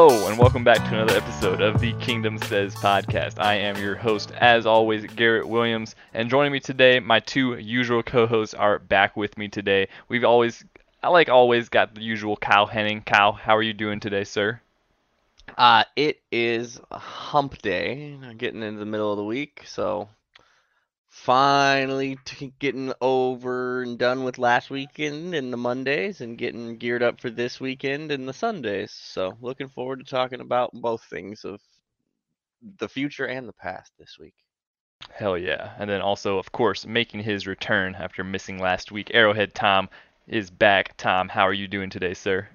Hello, and welcome back to another episode of the Kingdom Says podcast. I am your host, as always, Garrett Williams, and joining me today, my two usual co-hosts are back with me today. We've always, I like always, got the usual Kyle Henning. Kyle, how are you doing today, sir? Uh, it is hump day, getting into the middle of the week, so finally t- getting over and done with last weekend and the Mondays and getting geared up for this weekend and the Sundays. So looking forward to talking about both things of the future and the past this week. Hell yeah. And then also, of course, making his return after missing last week, Arrowhead Tom is back. Tom, how are you doing today, sir?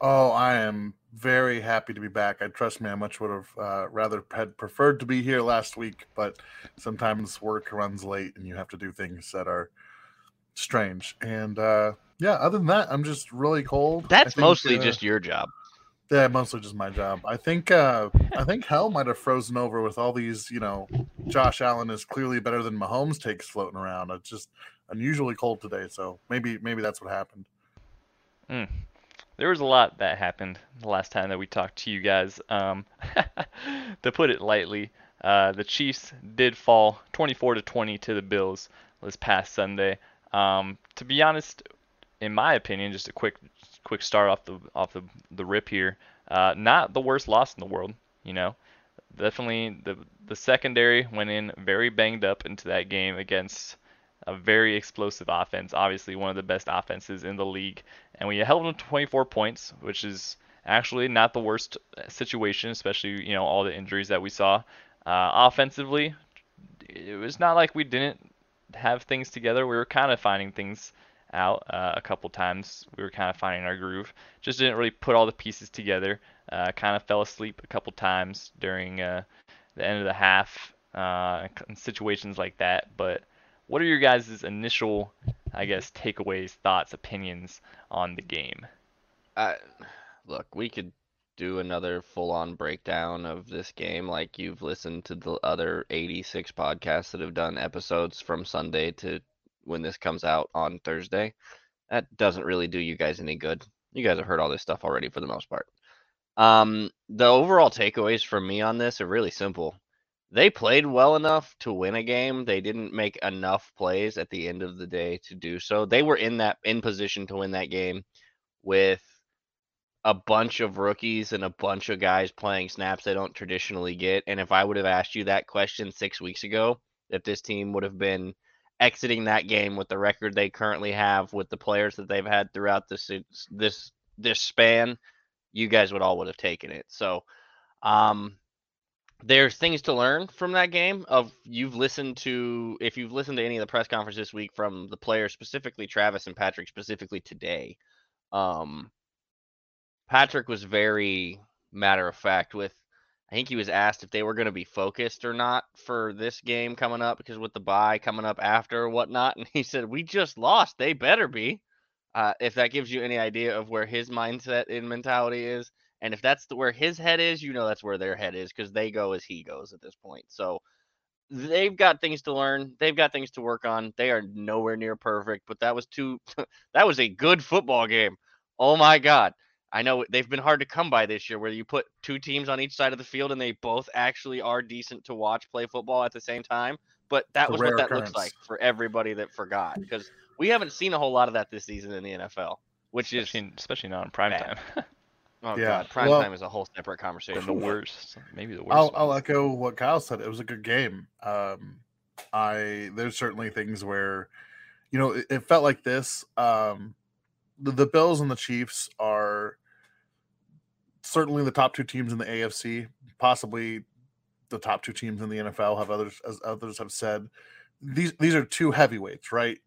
Oh, I am very happy to be back. I trust me, I much would have uh, rather had preferred to be here last week, but sometimes work runs late and you have to do things that are strange. And uh, yeah, other than that, I'm just really cold. That's think, mostly uh, just your job. yeah, mostly just my job. I think uh, I think hell might have frozen over with all these. You know, Josh Allen is clearly better than Mahomes takes floating around. It's just unusually cold today, so maybe maybe that's what happened. Mm. There was a lot that happened the last time that we talked to you guys. Um, to put it lightly, uh, the Chiefs did fall 24 to 20 to the Bills this past Sunday. Um, to be honest, in my opinion, just a quick quick start off the off the, the rip here. Uh, not the worst loss in the world, you know. Definitely the the secondary went in very banged up into that game against a very explosive offense, obviously one of the best offenses in the league. And we held them to 24 points, which is actually not the worst situation, especially you know all the injuries that we saw. Uh, offensively, it was not like we didn't have things together. We were kind of finding things out uh, a couple times. We were kind of finding our groove. Just didn't really put all the pieces together. Uh, kind of fell asleep a couple times during uh, the end of the half uh, in situations like that. But what are your guys' initial, I guess, takeaways, thoughts, opinions on the game? Uh, look, we could do another full-on breakdown of this game like you've listened to the other 86 podcasts that have done episodes from Sunday to when this comes out on Thursday. That doesn't really do you guys any good. You guys have heard all this stuff already for the most part. Um, the overall takeaways from me on this are really simple. They played well enough to win a game. They didn't make enough plays at the end of the day to do so. They were in that in position to win that game with a bunch of rookies and a bunch of guys playing snaps they don't traditionally get. And if I would have asked you that question six weeks ago, if this team would have been exiting that game with the record they currently have, with the players that they've had throughout this this this span, you guys would all would have taken it. So, um, there's things to learn from that game. Of you've listened to if you've listened to any of the press conference this week from the players, specifically Travis and Patrick, specifically today. Um, Patrick was very matter of fact with I think he was asked if they were going to be focused or not for this game coming up because with the bye coming up after or whatnot. And he said, We just lost. They better be. Uh, if that gives you any idea of where his mindset and mentality is. And if that's the, where his head is, you know that's where their head is because they go as he goes at this point. So they've got things to learn. They've got things to work on. They are nowhere near perfect, but that was too. that was a good football game. Oh my God. I know they've been hard to come by this year where you put two teams on each side of the field and they both actually are decent to watch play football at the same time. But that was what that occurrence. looks like for everybody that forgot because we haven't seen a whole lot of that this season in the NFL, which especially, is especially not in prime bad. time. oh yeah. god, prime well, time is a whole separate conversation. The worst, maybe the worst. I'll, I'll, echo what Kyle said. It was a good game. Um, I there's certainly things where, you know, it, it felt like this. Um, the, the Bills and the Chiefs are certainly the top two teams in the AFC, possibly the top two teams in the NFL. Have others as others have said. These these are two heavyweights, right?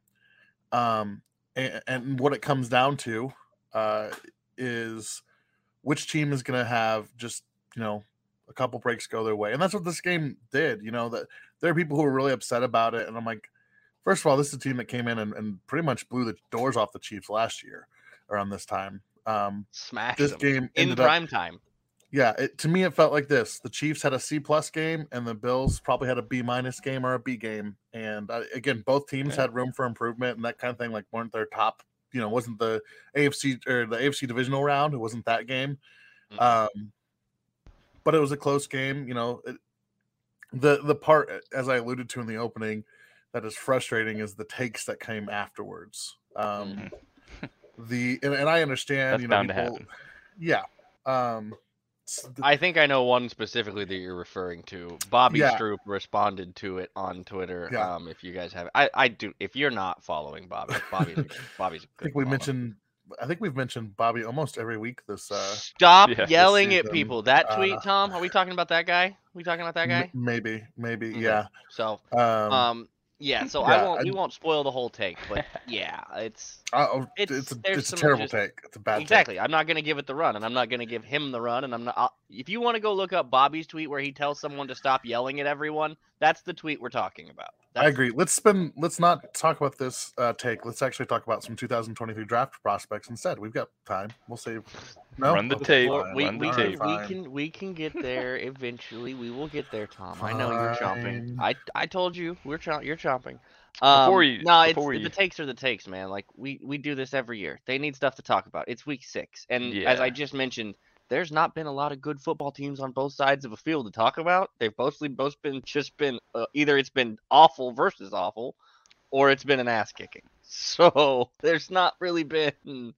Um, and, and what it comes down to uh, is which team is going to have just you know a couple breaks go their way, and that's what this game did. You know that there are people who are really upset about it, and I'm like, first of all, this is a team that came in and, and pretty much blew the doors off the Chiefs last year around this time. Um, Smash this them game in ended up- prime time. yeah, it, to me it felt like this: the Chiefs had a C plus game, and the Bills probably had a B minus game or a B game. And uh, again, both teams Yeah. had room for improvement and that kind of thing. Like weren't their top, you know, wasn't the AFC or the AFC divisional round? It wasn't that game. Mm-mm. Um, but it was a close game. You know, it, the the part as I alluded to in the opening that is frustrating is the takes that came afterwards. Um, the and, and I understand, That's you know, people- yeah. Um, I think I know one specifically that you're referring to. Bobby Yeah. Stroupe responded to it on Twitter. Yeah. Um, if you guys have, I, I do. If you're not following Bobby, Bobby's, a- Bobby's. a I good think we follow. mentioned. I think we've mentioned Bobby almost every week. This uh, Stop Yeah. This yelling at people. That uh, tweet, Tom. Are we talking about that guy? we talking about that m- guy? maybe, maybe, Okay. yeah. So, Um, um, yeah. So yeah, I won't. I- we won't spoil the whole take, but yeah, it's oh, it's it's- a, it's a terrible just- take. It's a bad take. exactly. I'm not gonna give it the run, and I'm not gonna give him the run, and I'm not. I'll, if you want to go look up Bobby's tweet where he tells someone to stop yelling at everyone, that's the tweet we're talking about. I agree. Let's spend. Let's not talk about this uh, take. Let's actually talk about some 2023 draft prospects instead. We've got time. We'll save. No, Run the Okay, tape. Fine. we, Run the we, All can, tape. we can we can get there eventually. We will get there, Tom. I know you're chomping. I I told you we're chomp, you're chomping. Um, you. no, it's before the takes are the takes, man. Like we we do this every year. They need stuff to talk about. It's week six, and as I just mentioned, there's not been a lot of good football teams on both sides of a field to talk about. They've mostly both been just been uh, either it's been awful versus awful, or it's been an ass kicking. So there's not really been.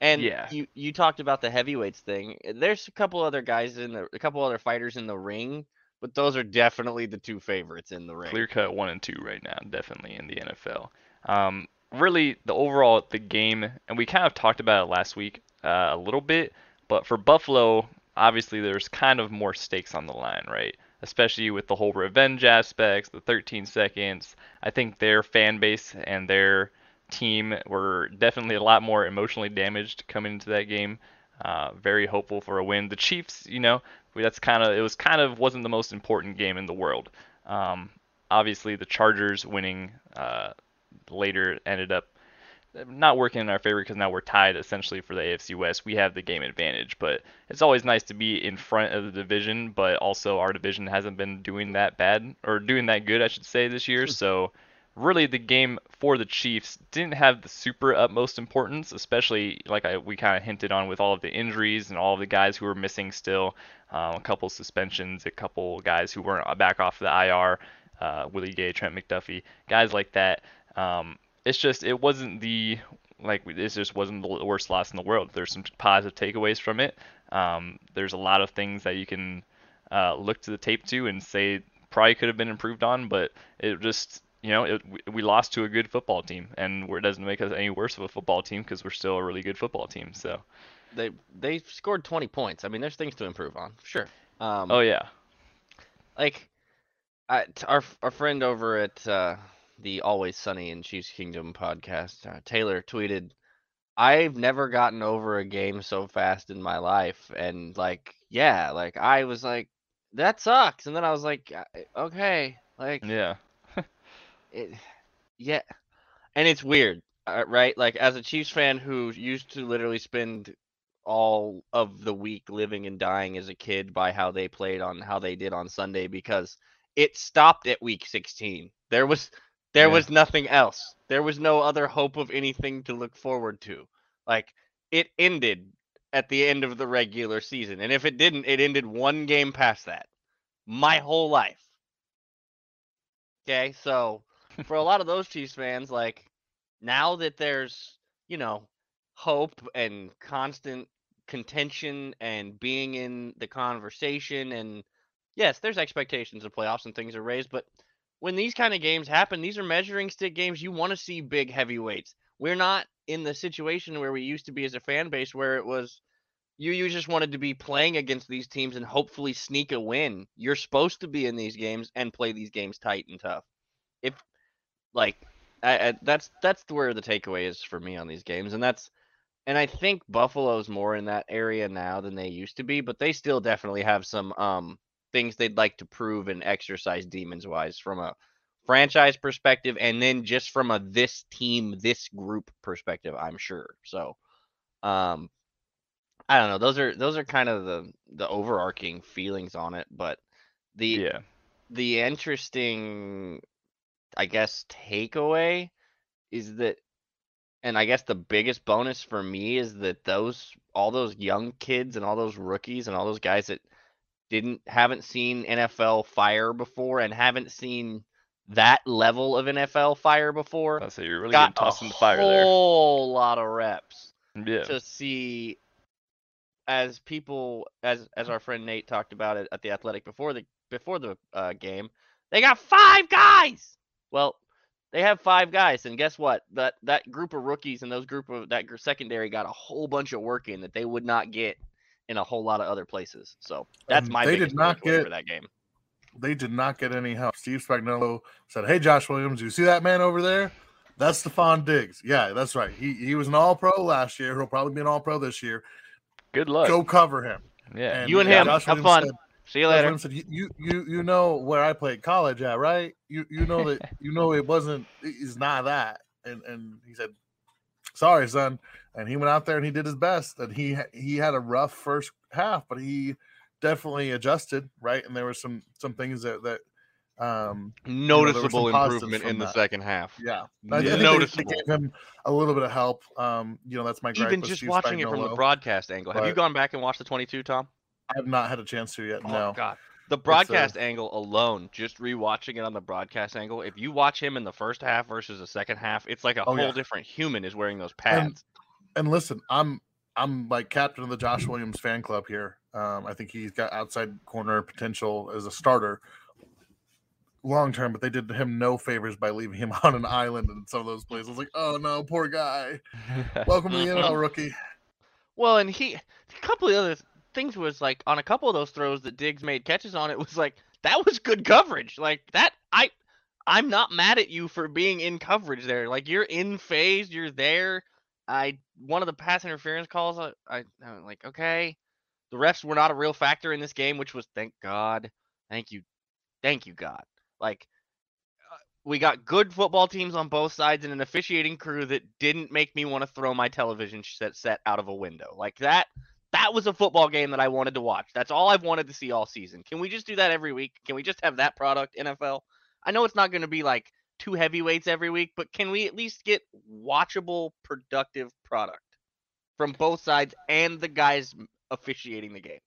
And Yeah. you you talked about the heavyweights thing. There's a couple other guys in the a couple other fighters in the ring, but those are definitely the two favorites in the ring. clear cut one and two right now, definitely in the NFL. Um, really, the overall the game, and we kind of talked about it last week uh, a little bit, but for Buffalo, obviously there's kind of more stakes on the line, right? Especially with the whole revenge aspects, the 13 seconds. I think their fan base and their team were definitely a lot more emotionally damaged coming into that game. Uh, very hopeful for a win. The Chiefs, you know, that's kind of it was kind of wasn't the most important game in the world. Um, obviously, the Chargers winning uh, later ended up not working in our favor because now we're tied essentially for the AFC West. We have the game advantage, but it's always nice to be in front of the division. But also, our division hasn't been doing that bad or doing that good, I should say, this year. so really the game for the Chiefs didn't have the super utmost importance, especially like I, we kind of hinted on with all of the injuries and all of the guys who were missing still, um, a couple suspensions, a couple guys who weren't back off the IR, uh, Willie Gay, Trent McDuffie, guys like that. Um, it's just it wasn't the like this just wasn't the worst loss in the world. There's some positive takeaways from it. Um, there's a lot of things that you can uh, look to the tape to and say probably could have been improved on, but it just you know it, we- lost to a good football team, and it doesn't make us any worse of a football team because we're still a really good football team. So They they scored 20 points. I mean, there's things to improve on, sure. Um, oh yeah, like I, our our friend over at uh, the Always Sunny in Chiefs Kingdom podcast, uh, Taylor tweeted, "I've never gotten over a game so fast in my life." And like, yeah, like I was like, that sucks. And then I was like, "Uh, okay, like yeah, it, yeah, and it's weird, uh, right? Like as a Chiefs fan who used to literally spend all of the week living and dying as a kid by how they played on how they did on Sunday because it stopped at week 16. There was there Yeah. was nothing else. There was no other hope of anything to look forward to. Like it ended at the end of the regular season. And if it didn't, it ended one game past that. My whole life. Okay, so for a lot of those Chiefs fans, like now that there's, you know, hope and constant contention and being in the conversation and yes, there's expectations of playoffs and things are raised, but when these kind of games happen, these are measuring stick games. You want to see big heavyweights. We're not in the situation where we used to be as a fan base where it was you you just wanted to be playing against these teams and hopefully sneak a win. You're supposed to be in these games and play these games tight and tough. If like I, I, that's that's where the takeaway is for me on these games, and that's and I think Buffalo's more in that area now than they used to be, but they still definitely have some um things they'd like to prove and exercise demons wise from a franchise perspective and then just from a this team this group perspective i'm sure so um i don't know those are those are kind of the the overarching feelings on it but the Yeah. the interesting i guess takeaway is that and i guess the biggest bonus for me is that those all those young kids and all those rookies and all those guys that didn't haven't seen nfl fire before and haven't seen that level of nfl fire before say you're really got getting a tossed in the fire there. A whole lot of reps Yeah. to see as people as as our friend Nate talked about it at the athletic before the before the uh, game they got five guys well they have five guys and guess what that that group of rookies and those group of that gr- secondary got a whole bunch of work in that they would not get in a whole lot of other places so that's And my they did not takeaway for get- that game They did not get any help. Steve Spagnuolo said, "Hey, Josh Williams, you see that man over there? That's Stefon Diggs. Yeah, that's right. He he was an All Pro last year. He'll probably be an All Pro this year. Good luck. Go cover him." yeah. You and him, have Williams fun. said- see you later said, you, you you you know where I played college at, right? You you know that you know it wasn't. it's not that. And and he said, "Sorry, son." And he went out there and he did his best. And he he had a rough first half, but he definitely adjusted, right? And there were some some things that that um noticeable some positives improvement in the second half yeah, I, I think they- they, gave him a little bit of help. Um, you know, that's my even just Steve watching it from the broadcast angle have you gone back and watched the 22 tom I have not had a chance to yet. Oh no, god. The a- broadcast angle alone, just rewatching it on the broadcast angle, if you watch him in the first half versus the second half, it's like a Oh, whole yeah. different human is wearing those pads. and listen, I'm I'm like captain of the Josh Williams fan club here. Um, I think he's got outside corner potential as a starter long term, but they did him no favors by leaving him on an island in some of those places. I was like, oh no, poor guy. Welcome to the Mhm. NFL rookie. Well, and he a couple of other things was like on a couple of those throws that Diggs made catches on, it was like that was good coverage. Like that I I'm not mad at you for being in coverage there. Like you're in phase, you're there. I one of the pass interference calls I, I I'm like, okay. The refs were not a real factor in this game, which was thank God. Thank you. Thank you God. Like uh, we got good football teams on both sides and an officiating crew that didn't make me want to throw my television set set out of a window. Like that that was a football game that I wanted to watch. That's all I've wanted to see all season. Can we just do that every week? Can we just have that product NFL? I know it's not going to be like two heavyweights every week, but can we at least get watchable productive product from both sides and the guys officiating the game?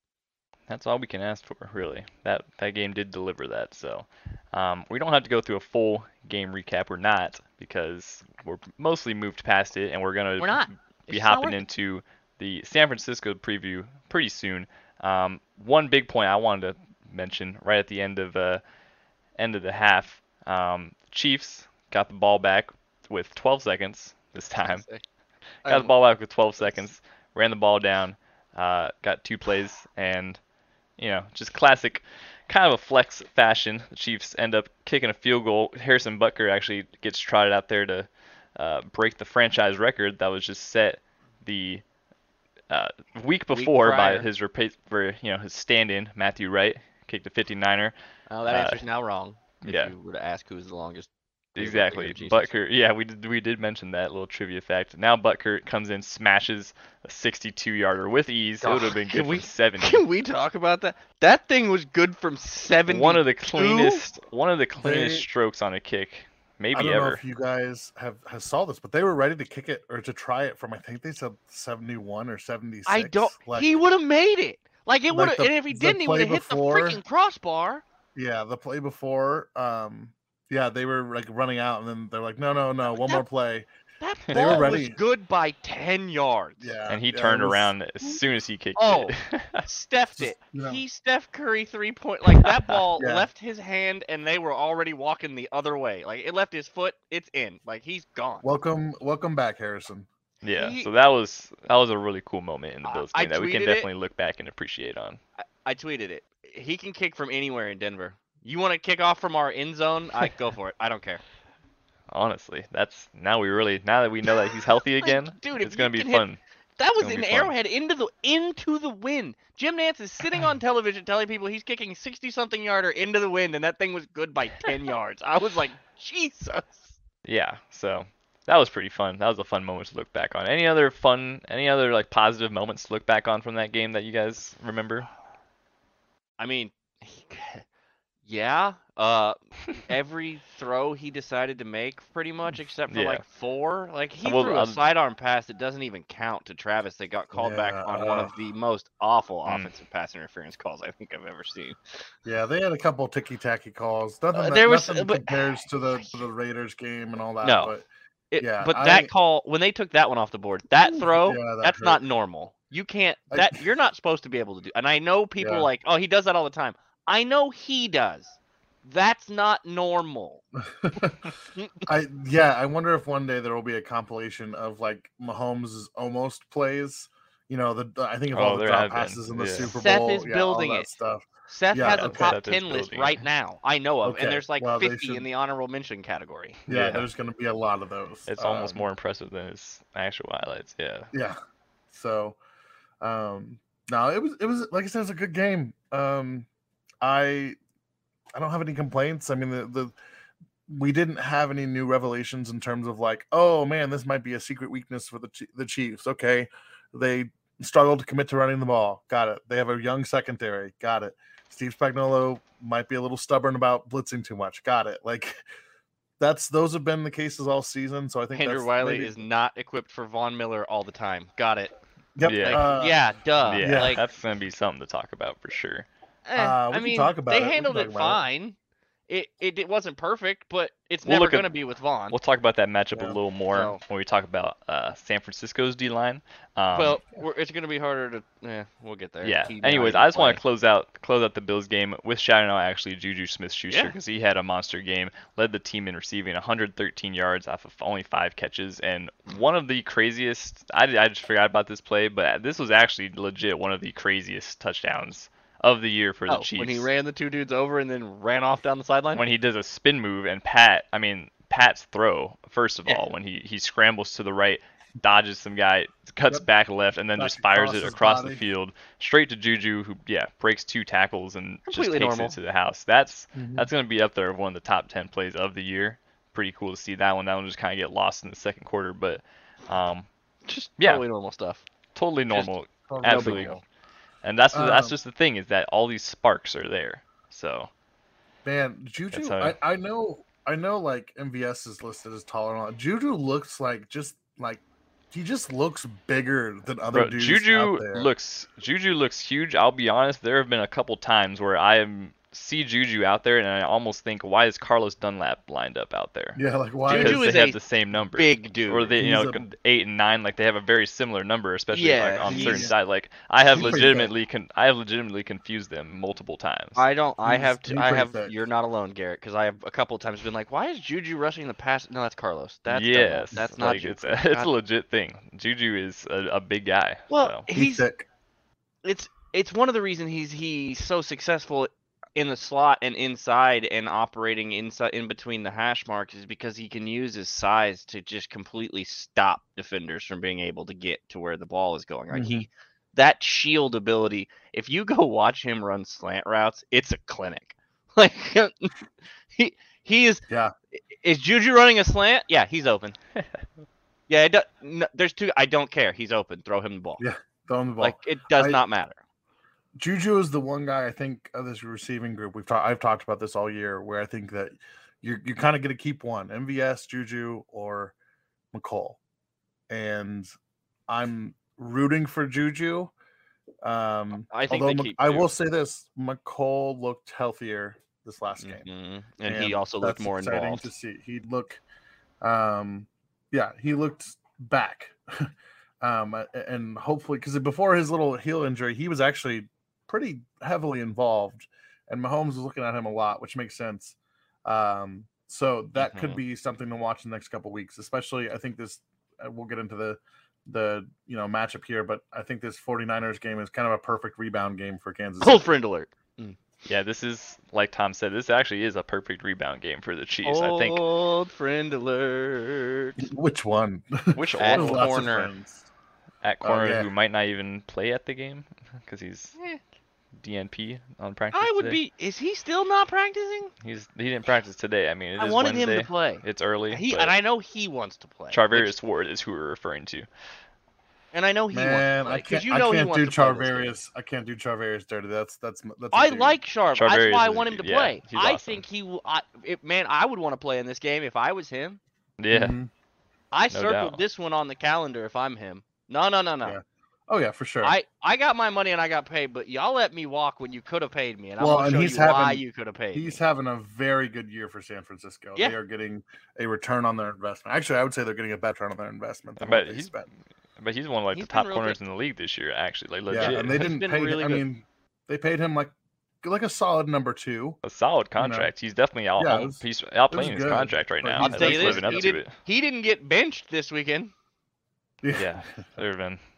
That's all we can ask for, really. That that game did deliver that. So um, we don't have to go through a full game recap. We're not because we're mostly moved past it, and we're gonna We're not. be It's just not hopping into the San Francisco preview pretty soon. Um, one big point I wanted to mention right at the end of uh, end of the half, um, Chiefs got the ball back with 12 seconds this time. Got the ball back with 12 seconds, ran the ball down, uh, got two plays, and you know, just classic, kind of a flex fashion. The Chiefs end up kicking a field goal. Harrison Butker actually gets trotted out there to uh, break the franchise record that was just set the uh, week before by his repa- for you know his stand-in Matthew Wright kicked a 59er. Oh, that uh, answer's now wrong. If yeah. you were to ask who's the longest. Exactly. Butker. Yeah, we did we did mention that little trivia fact. Now Butker comes in, smashes a 62-yarder with ease. It would have been good we- from 70. Can we talk about that? That thing was good from seven. One of the cleanest, one of the cleanest strokes on a kick, I don't know if you guys have, have saw this, but they were ready to kick it or to try it from I think they said 71 or 76. I don't. Like, he would have made it. Like it would like have. the- And if he didn't, he would have hit the freaking crossbar. yeah, the play before, um, yeah, they were like running out, and then they're like, no, no, no, one That- more play. That They ball were was good by ten yards. Yeah, and he yeah, turned was- around as soon as he kicked Oh. it. Stepped Just, it. you. He Steph Curry three point like that ball Yeah. left his hand and they were already walking the other way. Like it left his foot, it's in. Like he's gone. Welcome, welcome back, Harrison. yeah, He- so that was that was a really cool moment in the Bills I game that we can tweeted it. definitely look back and appreciate on. I tweeted it. He can kick from anywhere in Denver. You want to kick off from our end zone? I go for it. I don't care. Honestly, that's now we really now that we know that he's healthy again, dude, it's gonna be can hit- fun. That was an be fun. arrowhead into the into the wind. Jim Nantz is sitting on television telling people he's kicking sixty something yarder into the wind, and that thing was good by ten yards. I was like, Jesus. Yeah, so that was pretty fun. That was a fun moment to look back on. Any other fun, any other like positive moments to look back on from that game that you guys remember? I mean, yeah. Uh, every throw he decided to make, pretty much, except for Yeah. like four. Like he Well, threw a um, sidearm pass that doesn't even count to Travis. They got called back Yeah, on one uh, of the most awful Mm. offensive pass interference calls I think I've ever seen. Yeah, they had a couple ticky tacky calls. Nothing, Uh, that- there was- nothing but- compares to the to the Raiders game and all that. No. but It, Yeah, but I- that call when they took that one off the board, that throw, yeah, that that's hurt. not normal. You can't. I- That you're not supposed to be able to do. And I know people Yeah. like, oh, he does that all the time. I know he does. That's not normal. I yeah, I wonder if one day there will be a compilation of like Mahomes' almost plays. You know, the the- I think of Oh, all the drop have been, passes in the yeah. Super Seth Bowl. is yeah, building all that it. stuff. Seth Yeah, has a top Seth ten list right now. I know of, Okay, and there's like well, they 50 in the honorable mention category. Yeah, Yeah. there's going to be a lot of those. It's almost Um, more impressive than his actual highlights. Yeah. Yeah. So, um, no, it was it was like I said, it's a good game. Um, I I don't have any complaints. I mean, the the we didn't have any new revelations in terms of like, oh man, this might be a secret weakness for the the Chiefs. Okay, they struggled to commit to running the ball. Got it. They have a young secondary. Got it. Steve Spagnuolo might be a little stubborn about blitzing too much. Got it. Like that's those have been the cases all season. So I think Andrew that's Wiley maybe- is not equipped for Von Miller all the time. Got it. Yep. Yeah. Like, uh, yeah, duh. yeah, Like, that's gonna be something to talk about for sure. Eh, Uh, we I can mean, talk about they it. Handled it fine. It, it it wasn't perfect, but it's We'll never going to be with Von. We'll talk about that matchup Yeah. a little more So- when we talk about uh, San Francisco's D line. Um, well, we're, it's going to be harder to. Yeah, we'll get there. yeah. He Anyways, I just want to close out close out the Bills game with shouting out actually Juju Smith-Schuster Yeah. because he had a monster game, led the team in receiving 113 yards off of only five catches, and one of the craziest. I, I just forgot about this play, but this was actually legit one of the craziest touchdowns of the year for the Oh, Chiefs. when he ran the two dudes over and then ran off down the sideline. when he does a spin move and Pat, I mean Pat's throw first of Yeah. all when he he scrambles to the right, dodges some guy, cuts Yep. back left, and then Back just fires it across body. the field straight to Juju, who yeah breaks two tackles and Completely just takes normal. it to the house. That's Mhm. that's gonna be up there of one of the top ten plays of the year. Pretty cool to see that one. That one just kind of get lost in the second quarter, but um, just yeah. totally normal stuff. totally Just normal. Oh, Absolutely. deal. And that's the that's Um, just the thing is that all these sparks are there. So Man, Juju, I, I know, I know. Like MVS is listed as taller. and all. Juju looks like just like he just looks bigger than other Bro, dudes. Juju out there. looks Juju looks huge. I'll be honest. There have been a couple times where I am see Juju out there, and I almost think, why is Carlos Dunlap lined up out there? Yeah, like why? Because Juju they is have a the same number. Big dude. or they, you He's know, a- eight and nine, like they have a very similar number, especially Yeah, like on certain side. Like I have he's legitimately, con- I have legitimately confused them multiple times. I don't. I He's- have. To, I have. thick. You're not alone, Garrett, because I have a couple of times been like, "Why is Juju rushing the pass?" No, that's Carlos. That's Dunlap. yes, That's not like Juju. it's a, it's a legit thing. Juju is a, a big guy. Well, so. he's, he's thick. it's it's one of the reasons he's he's so successful in the slot and inside and operating inside in between the hash marks is because he can use his size to just completely stop defenders from being able to get to where the ball is going. Like he mm-hmm. that shield ability, if you go watch him run slant routes, it's a clinic. Like he he is Yeah. is Juju running a slant? Yeah, he's open. yeah, no, there's two I don't care. He's open. Throw him the ball. Yeah, Throw him the ball. Like it does I- not matter. Juju is the one guy I think of this receiving group. We've talked. I've talked about this all year, where I think that you're you kind of going to keep one MVS, Juju, or Mecole, and I'm rooting for Juju. Um, I think although they Mc- keep I will say this: Mecole looked healthier this last game. Mhm. And, he also looked more exciting involved. to see. He look, um, yeah, he looked back. um, and hopefully, because before his little heel injury, he was actually pretty heavily involved, and Mahomes was looking at him a lot, which makes sense. Um, so that mm-hmm. could be something to watch in the next couple weeks, especially. I think this. Uh, we'll get into the the you know matchup here, but I think this 49ers game is kind of a perfect rebound game for Kansas. Cold City. friend alert. Mm. Yeah, this is like Tom said. This actually is a perfect rebound game for the Chiefs. Old I think. Old friend alert. Which one? Which at corner? At corner, oh, yeah. who might not even play at the game because he's eh. DNP on practice. I would today. be. Is he still not practicing? He's he didn't practice today. I mean, I wanted Wednesday. him to play. It's early. He and I know he wants to play. Charvarius which... Ward is who we're referring to. And I know he Man, wants to play. you know I can't do Charvarius. I can't do Charvarius dirty. That's that's that's. I like Charv. That's why I want him to play. Yeah, I awesome. think he will. I, it, man, I would want to play in this game if I was him. Yeah. Mm-hmm. I no circled doubt. this one on the calendar if I'm him. No, no, no, no. Yeah. Oh yeah, for sure. I I got my money and I got paid, but y'all let me walk when you could have paid me, and I'm well, gonna show you having, why you could have paid. He's me. having a very good year for San Francisco. Yeah. They are getting a return on their investment. Actually, I would say they're getting a better return on their investment than but what they spent. But he's one of like he's the top corners good. in the league this year, actually. Like legit. Yeah, and they didn't pay. Really I mean, they paid him like like a solid number two. A solid contract. You know? He's definitely out. Yeah, was, he's outplaying his contract right now. I'll tell you this: he, did, he didn't get benched this weekend. Yeah, yeah there have been.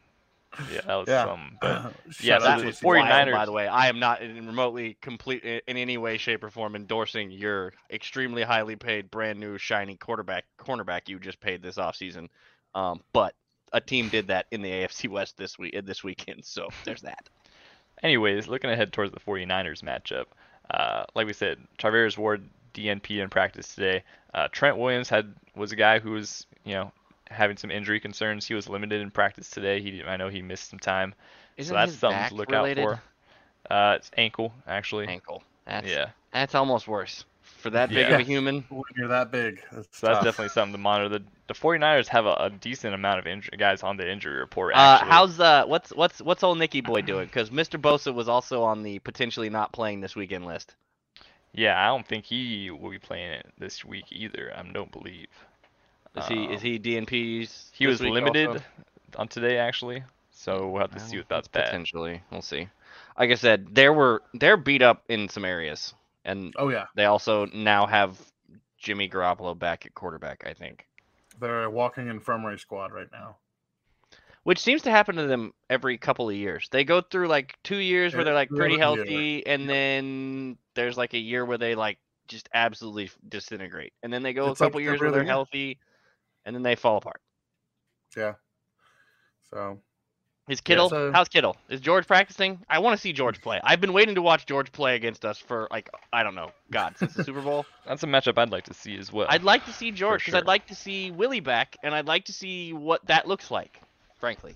Yeah, that was yeah. some. But yeah, that was 49ers. By the way, I am not in remotely complete in any way, shape, or form endorsing your extremely highly paid, brand new, shiny quarterback cornerback you just paid this offseason. Um, but a team did that in the AFC West this week this weekend. So there's that. Anyways, looking ahead towards the 49ers matchup, uh, like we said, Charvarius Ward DNP in practice today. Uh, Trent Williams had was a guy who was you know having some injury concerns. He was limited in practice today. He I know he missed some time, Isn't so that's something to look related? out for. Uh, it's ankle actually. Ankle. That's, yeah. That's almost worse for that big yeah. of a human. When you're that big. That's so tough. that's definitely something to monitor. The the 49ers have a, a decent amount of injury guys on the injury report. Uh, how's uh what's what's what's old Nicky boy doing? Because Mr. Bosa was also on the potentially not playing this weekend list. Yeah, I don't think he will be playing it this week either. I don't believe. Is he is he um, DNP's? He was limited also? on today actually, so we'll have to see what that's bad. Potentially, we'll see. Like I said, there were they're beat up in some areas. And oh yeah, they also now have Jimmy Garoppolo back at quarterback. I think they're a walking infirmary squad right now. Which seems to happen to them every couple of years. They go through like two years where they're like pretty healthy, and then there's like a year where they like just absolutely disintegrate, and then they go it's a couple like years where they're healthy, and then they fall apart. Yeah. So is Kittle? Yeah, so... How's Kittle? Is George practicing? I want to see George play. I've been waiting to watch George play against us for like I don't know, God, since the Super Bowl. That's a matchup I'd like to see as well. I'd like to see George because sure. I'd like to see Willie back, and I'd like to see what that looks like. Frankly.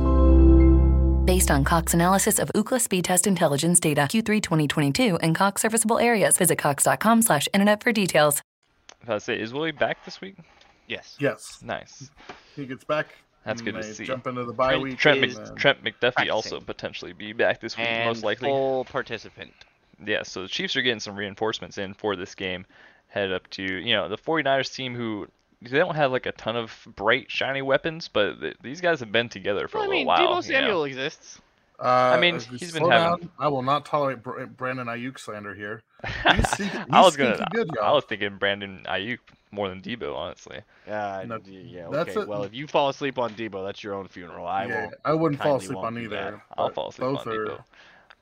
Based on Cox analysis of Ookla speed test intelligence data Q3 2022 and Cox serviceable areas, visit cox.com/internet for details. If I say, is Willie back this week? Yes. Yes. Nice. He gets back. That's good to see. Jump into the bye Trent, week. Trent, Mc, Trent McDuffie practicing. also potentially be back this week, and most likely. Full participant. yeah, so the Chiefs are getting some reinforcements in for this game. Head up to you know the 49ers team who they don't have like a ton of bright shiny weapons, but th- these guys have been together for Well, a I little mean, while. Deebo you know? Samuel exists. Uh, mean, if you he's been slow having- down, I will not tolerate Br- Brandon Aiyuk slander here. He's sneaky- I was gonna. good, I y'all. was thinking Brandon Aiyuk more than Deebo, honestly. Uh, No, d- yeah, okay. a- well, if you fall asleep on Deebo, that's your own funeral. I yeah, will. I wouldn't fall asleep won't on that. either. I'll fall asleep both on are, Deebo.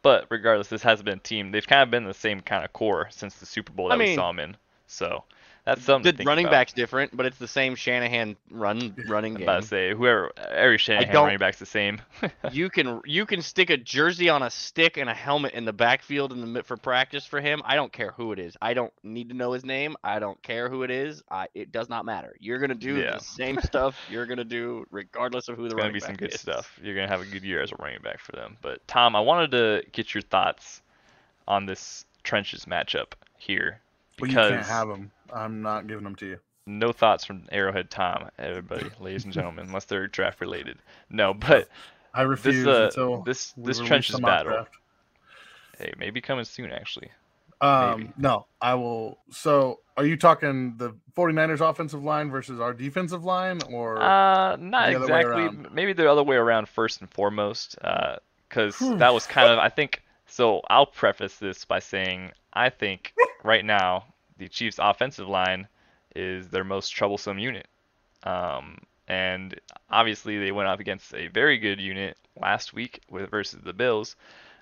But regardless, this hasn't been a team. They've kind of been the same kind of core since the Super Bowl I that we saw them in. So that's something to The think running about. back's different, but it's the same Shanahan run running I'm game. about to say whoever every Shanahan running back's the same. you can you can stick a jersey on a stick and a helmet in the backfield in the for practice for him. I don't care who it is. I don't need to know his name. I don't care who it is. I it does not matter. You're gonna do Yeah. the same stuff you're gonna do regardless of who the running. It's gonna be some good is. stuff. You're gonna have a good year as a running back for them. But Tom, I wanted to get your thoughts on this trenches matchup here Well, you can't have them. I'm not giving them to you. no thoughts from Arrowhead Tom, everybody, ladies and gentlemen, unless they're draft related. No, but I refuse uh, until this- this trenches battle. draft. hey, maybe coming soon actually. Um, Maybe. no, I will. So, are you talking the 49ers offensive line versus our defensive line, or Uh, not the other way exactly. Maybe the other way around first and foremost, because Whew. that was kind of I think. So I'll preface this by saying I think right now the Chiefs' offensive line is their most troublesome unit, um, and obviously they went up against a very good unit last week with versus the Bills,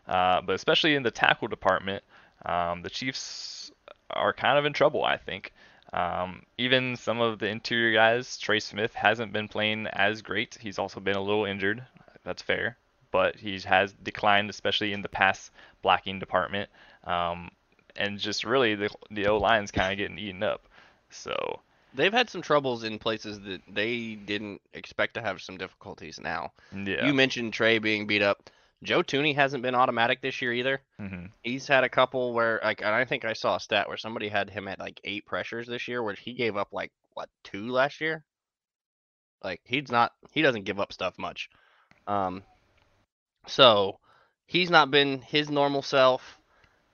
uh, but especially in the tackle department, um, the Chiefs are kind of in trouble. I think. Um, even some of the interior guys, Trey Smith hasn't been playing as great. He's also been a little injured. That's fair, but he has declined, especially in the pass blocking department. Um, and just really the the O line's kind of getting eaten up. So They've had some troubles in places that they didn't expect to have some difficulties now. yeah, You mentioned Trey being beat up. Joe Thuney hasn't been automatic this year either. hmm He's had a couple where like and I think I saw a stat where somebody had him at like eight pressures this year where he gave up like what two last year? Like he's not he doesn't give up stuff much. Um so he's not been his normal self.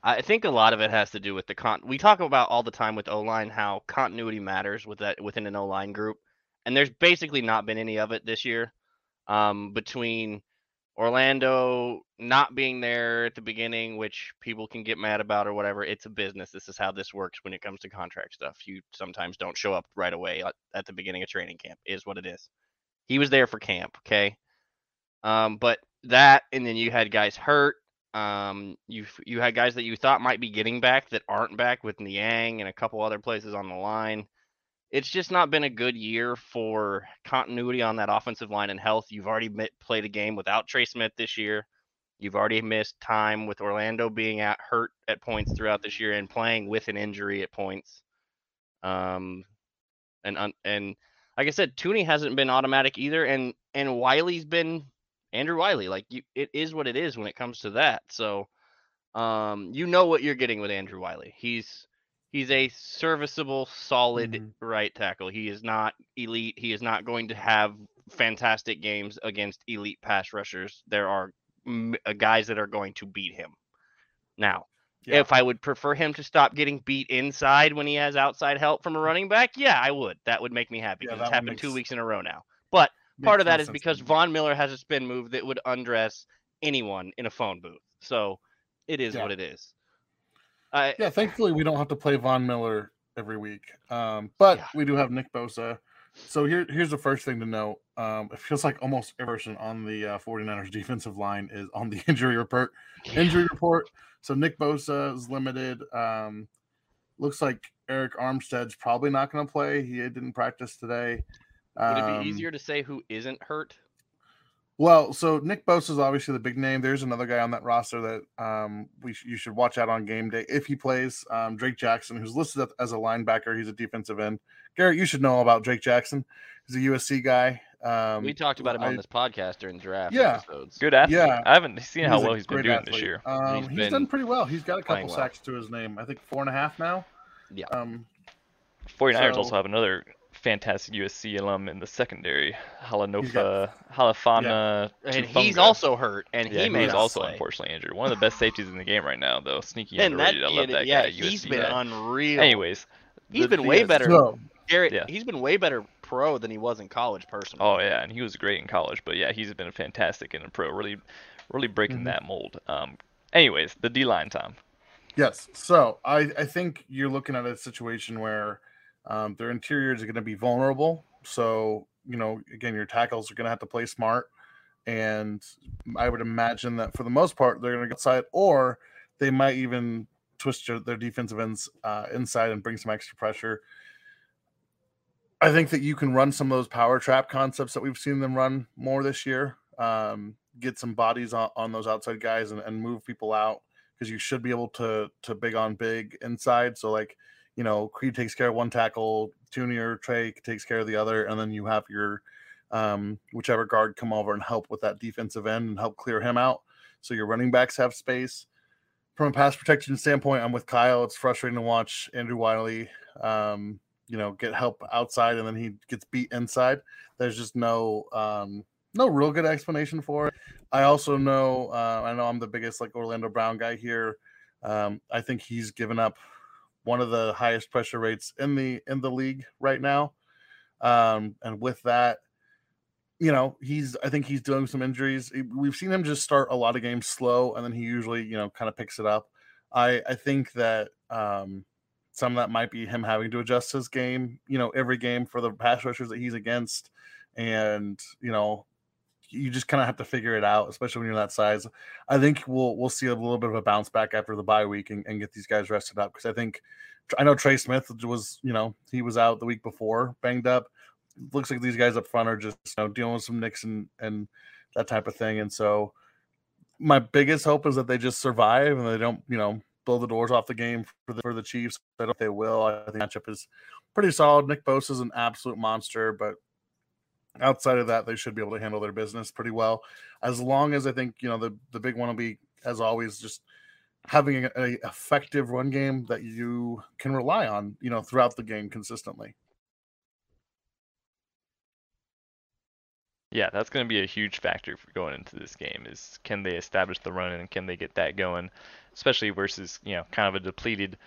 I think a lot of it has to do with the con we talk about all the time with O line how continuity matters with that within an O line group. And there's basically not been any of it this year. Um between Orlando not being there at the beginning, which people can get mad about or whatever. It's a business. This is how this works when it comes to contract stuff. You sometimes don't show up right away at- the beginning of training camp. Is what it is. He was there for camp, okay? Um, but that, and then you had guys hurt. Um, you you had guys that you thought might be getting back that aren't back with Niang and a couple other places on the line it's just not been a good year for continuity on that offensive line and health. You've already met, played a game without Trey Smith this year. You've already missed time with Orlando being at hurt at points throughout this year and playing with an injury at points. Um, and and like I said, Thuney hasn't been automatic either, and and Wiley's been Andrew Wiley. Like you, it is what it is when it comes to that. So, um, you know what you're getting with Andrew Wiley. He's he's a serviceable, solid Mhm. right tackle. He is not elite. He is not going to have fantastic games against elite pass rushers. There are m- uh, guys that are going to beat him. Now, Yeah. if I would prefer him to stop getting beat inside when he has outside help from a running back, yeah, I would. That would make me happy Yeah, it's happened two weeks in a row now. But part of that is because. Von Miller has a spin move that would undress anyone in a phone booth. So it is Yeah. what it is. I, Yeah, thankfully we don't have to play Von Miller every week. Um, but Yeah. we do have Nick Bosa. So here, here's the first thing to note. Um, it feels like almost every person on the uh, 49ers defensive line is on the injury report. Injury report. So Nick Bosa is limited. Um, looks like Arik Armstead's probably not going to play. He didn't practice today. Would it Um, be easier to say who isn't hurt? Well, so Nick Bosa is obviously the big name. There's another guy on that roster that um, we sh- you should watch out on game day if he plays. Um, Drake Jackson, who's listed as a linebacker, he's a defensive end. Garrett, you should know about Drake Jackson. He's a USC guy. Um, we talked about him I- on this podcast during draft Yeah. episodes. Good athlete. Yeah. I haven't seen how he's a well he's been great doing this year. Um, He's he's done pretty well. He's got a playing couple well. sacks to his name. I think four and a half now. Yeah. Um, 49ers also have another fantastic USC alum in the secondary, Halanofa, got- Halafana. And he's also hurt, and yeah, he may he's also play. unfortunately injured. One of the best safeties in the game right now, though. Sneaky And that. I love that yeah, guy. he's USC been guy. unreal. Anyways, he's the- been the- way better. So Garrett, Yeah. he's been way better pro than he was in college, personally. Oh yeah, and he was great in college, but yeah, he's been fantastic in the pro. Really, really breaking Mm-hmm. that mold. Um, anyways, the D line, Tom. Yes. So I, I think you're looking at a situation where um, their interiors are going to be vulnerable. So, you know, again, your tackles are going to have to play smart. And I would imagine that for the most part, they're going to go outside, or they might even twist their, defensive ends uh, inside and bring some extra pressure. I think that you can run some of those power trap concepts that we've seen them run more this year. Um, get some bodies on, on those outside guys and, and move people out because you should be able to to big on big inside. So like, you know, Creed takes care of one tackle, Junior Trey takes care of the other, and then you have your um, whichever guard come over and help with that defensive end and help clear him out. So your running backs have space. From a pass protection standpoint, I'm with Kyle. It's frustrating to watch Andrew Wylie, um, you know, get help outside and then he gets beat inside. There's just no um, no real good explanation for it. I also know uh, I know I'm the biggest like Orlando Brown guy here. Um, I think he's given up one of the highest pressure rates in the in the league right now. Um, and with that, you know, he's I think he's with some injuries. We've seen him just start a lot of games slow, and then he usually you know kind of picks it up. I I think that um, some of that might be him having to adjust his game, you know, every game for the pass rushers that he's against, and you know you just kind of have to figure it out, especially when you're that size. I think we'll we'll see a little bit of a bounce back after the bye week and, and get these guys rested up because I think I know Trey Smith was you know he was out the week before banged up. Looks like these guys up front are just you know dealing with some nicks and and that type of thing. And so my biggest hope is that they just survive and they don't you know blow the doors off the game for the for the Chiefs. I don't think they will. I think the matchup is pretty solid. Nick Bosa is an absolute monster, but outside of that, they should be able to handle their business pretty well. As long as I think you know the the big one will be as always just having a, a effective run game that you can rely on, you know, throughout the game consistently. Yeah, that's going to be a huge factor for going into this game. Is can they establish the run and can they get that going, especially versus you know kind of a depleted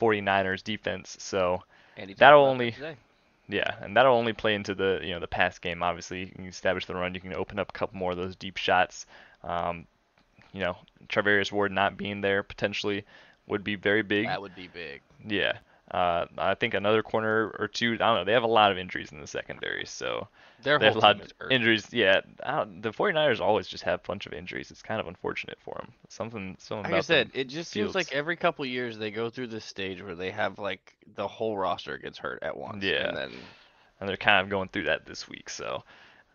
49ers defense. So Andy That'll only- today. Yeah, and that'll only play into the you know the pass game. Obviously, you can establish the run. You can open up a couple more of those deep shots. Um, you know, Charvarius Ward not being there potentially would be very big. That would be big. Yeah. Uh, I think another corner or two. I don't know. They have a lot of injuries in the secondary, so Their they have a lot of injuries. Yeah, I don't, the 49ers always just have a bunch of injuries. It's kind of unfortunate for them. Something, something Like I said, it just seems like every couple years they go through this stage where they have like the whole roster gets hurt at once. Yeah. And then and they're kind of going through that this week. So,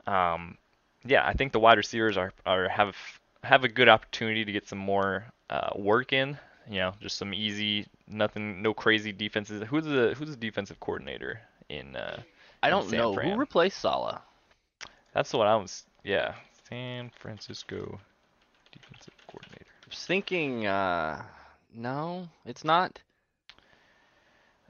um, yeah, I think the wide receivers are, are have have a good opportunity to get some more uh, work in. You know, just some easy, nothing, no crazy defenses. Who's the who's the defensive coordinator in? Uh, I in don't San know Fran? who replaced Saleh. That's what I was. Yeah, San Francisco defensive coordinator. I was thinking, uh, no, it's not.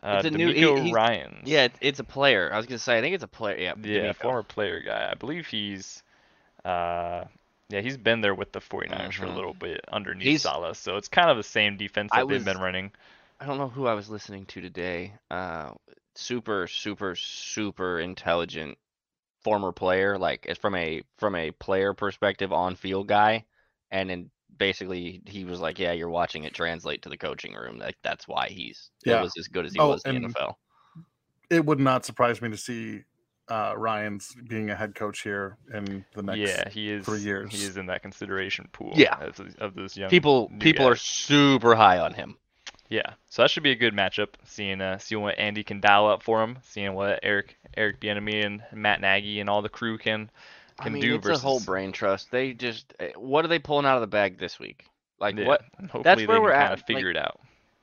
Uh, It's a new- he- DeMeco Ryan. Yeah, it's a player. I was gonna say, I think it's a player. Yeah, Yeah, DeMeco. former player guy. I believe he's, uh, yeah, he's been there with the 49ers for a Mhm. little bit underneath He's- Saleh. So it's kind of the same defense I that they've been running. I don't know who I was listening to today. Uh, super, super, super intelligent former player. Like it's from a from a player perspective, on field guy, and then basically he was like, "Yeah, you're watching it translate to the coaching room. Like that's why he's Yeah. it was as good as he Oh, was in the NFL." It would not surprise me to see uh, Ryans being a head coach here in the next. Yeah, he is. three years He is in that consideration pool. Yeah. Of, those- of those young People new people are super high on him. Yeah, so that should be a good matchup. Seeing uh, seeing what Andy can dial up for him. Seeing what Eric Eric Bieniemy and Matt Nagy and all the crew can I can mean, do it's versus. a whole brain trust. They just eh, what are they pulling out of the bag this week? Like Yeah, what Hopefully that's they where can we're kind at, of like- figure it out.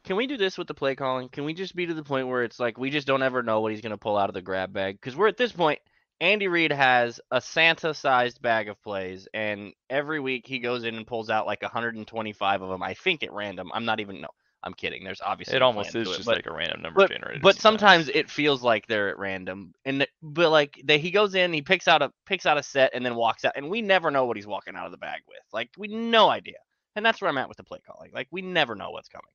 Can we do this with the play calling? Can we just be to the point where it's like we just don't ever know what he's going to pull out of the grab bag? Because we're at this point, Andy Reid has a Santa sized bag of plays, and every week he goes in and pulls out like 125 of them, I think at random. I'm not even, no, I'm kidding. There's obviously It almost is it, just but, like a random number but, generator. but sometimes it feels like they're at random. And but like they, he goes in, he picks out a picks out a set, and then walks out, and we never know what he's walking out of the bag with. Like we no idea. And that's where I'm at with the play calling. Like we never know what's coming,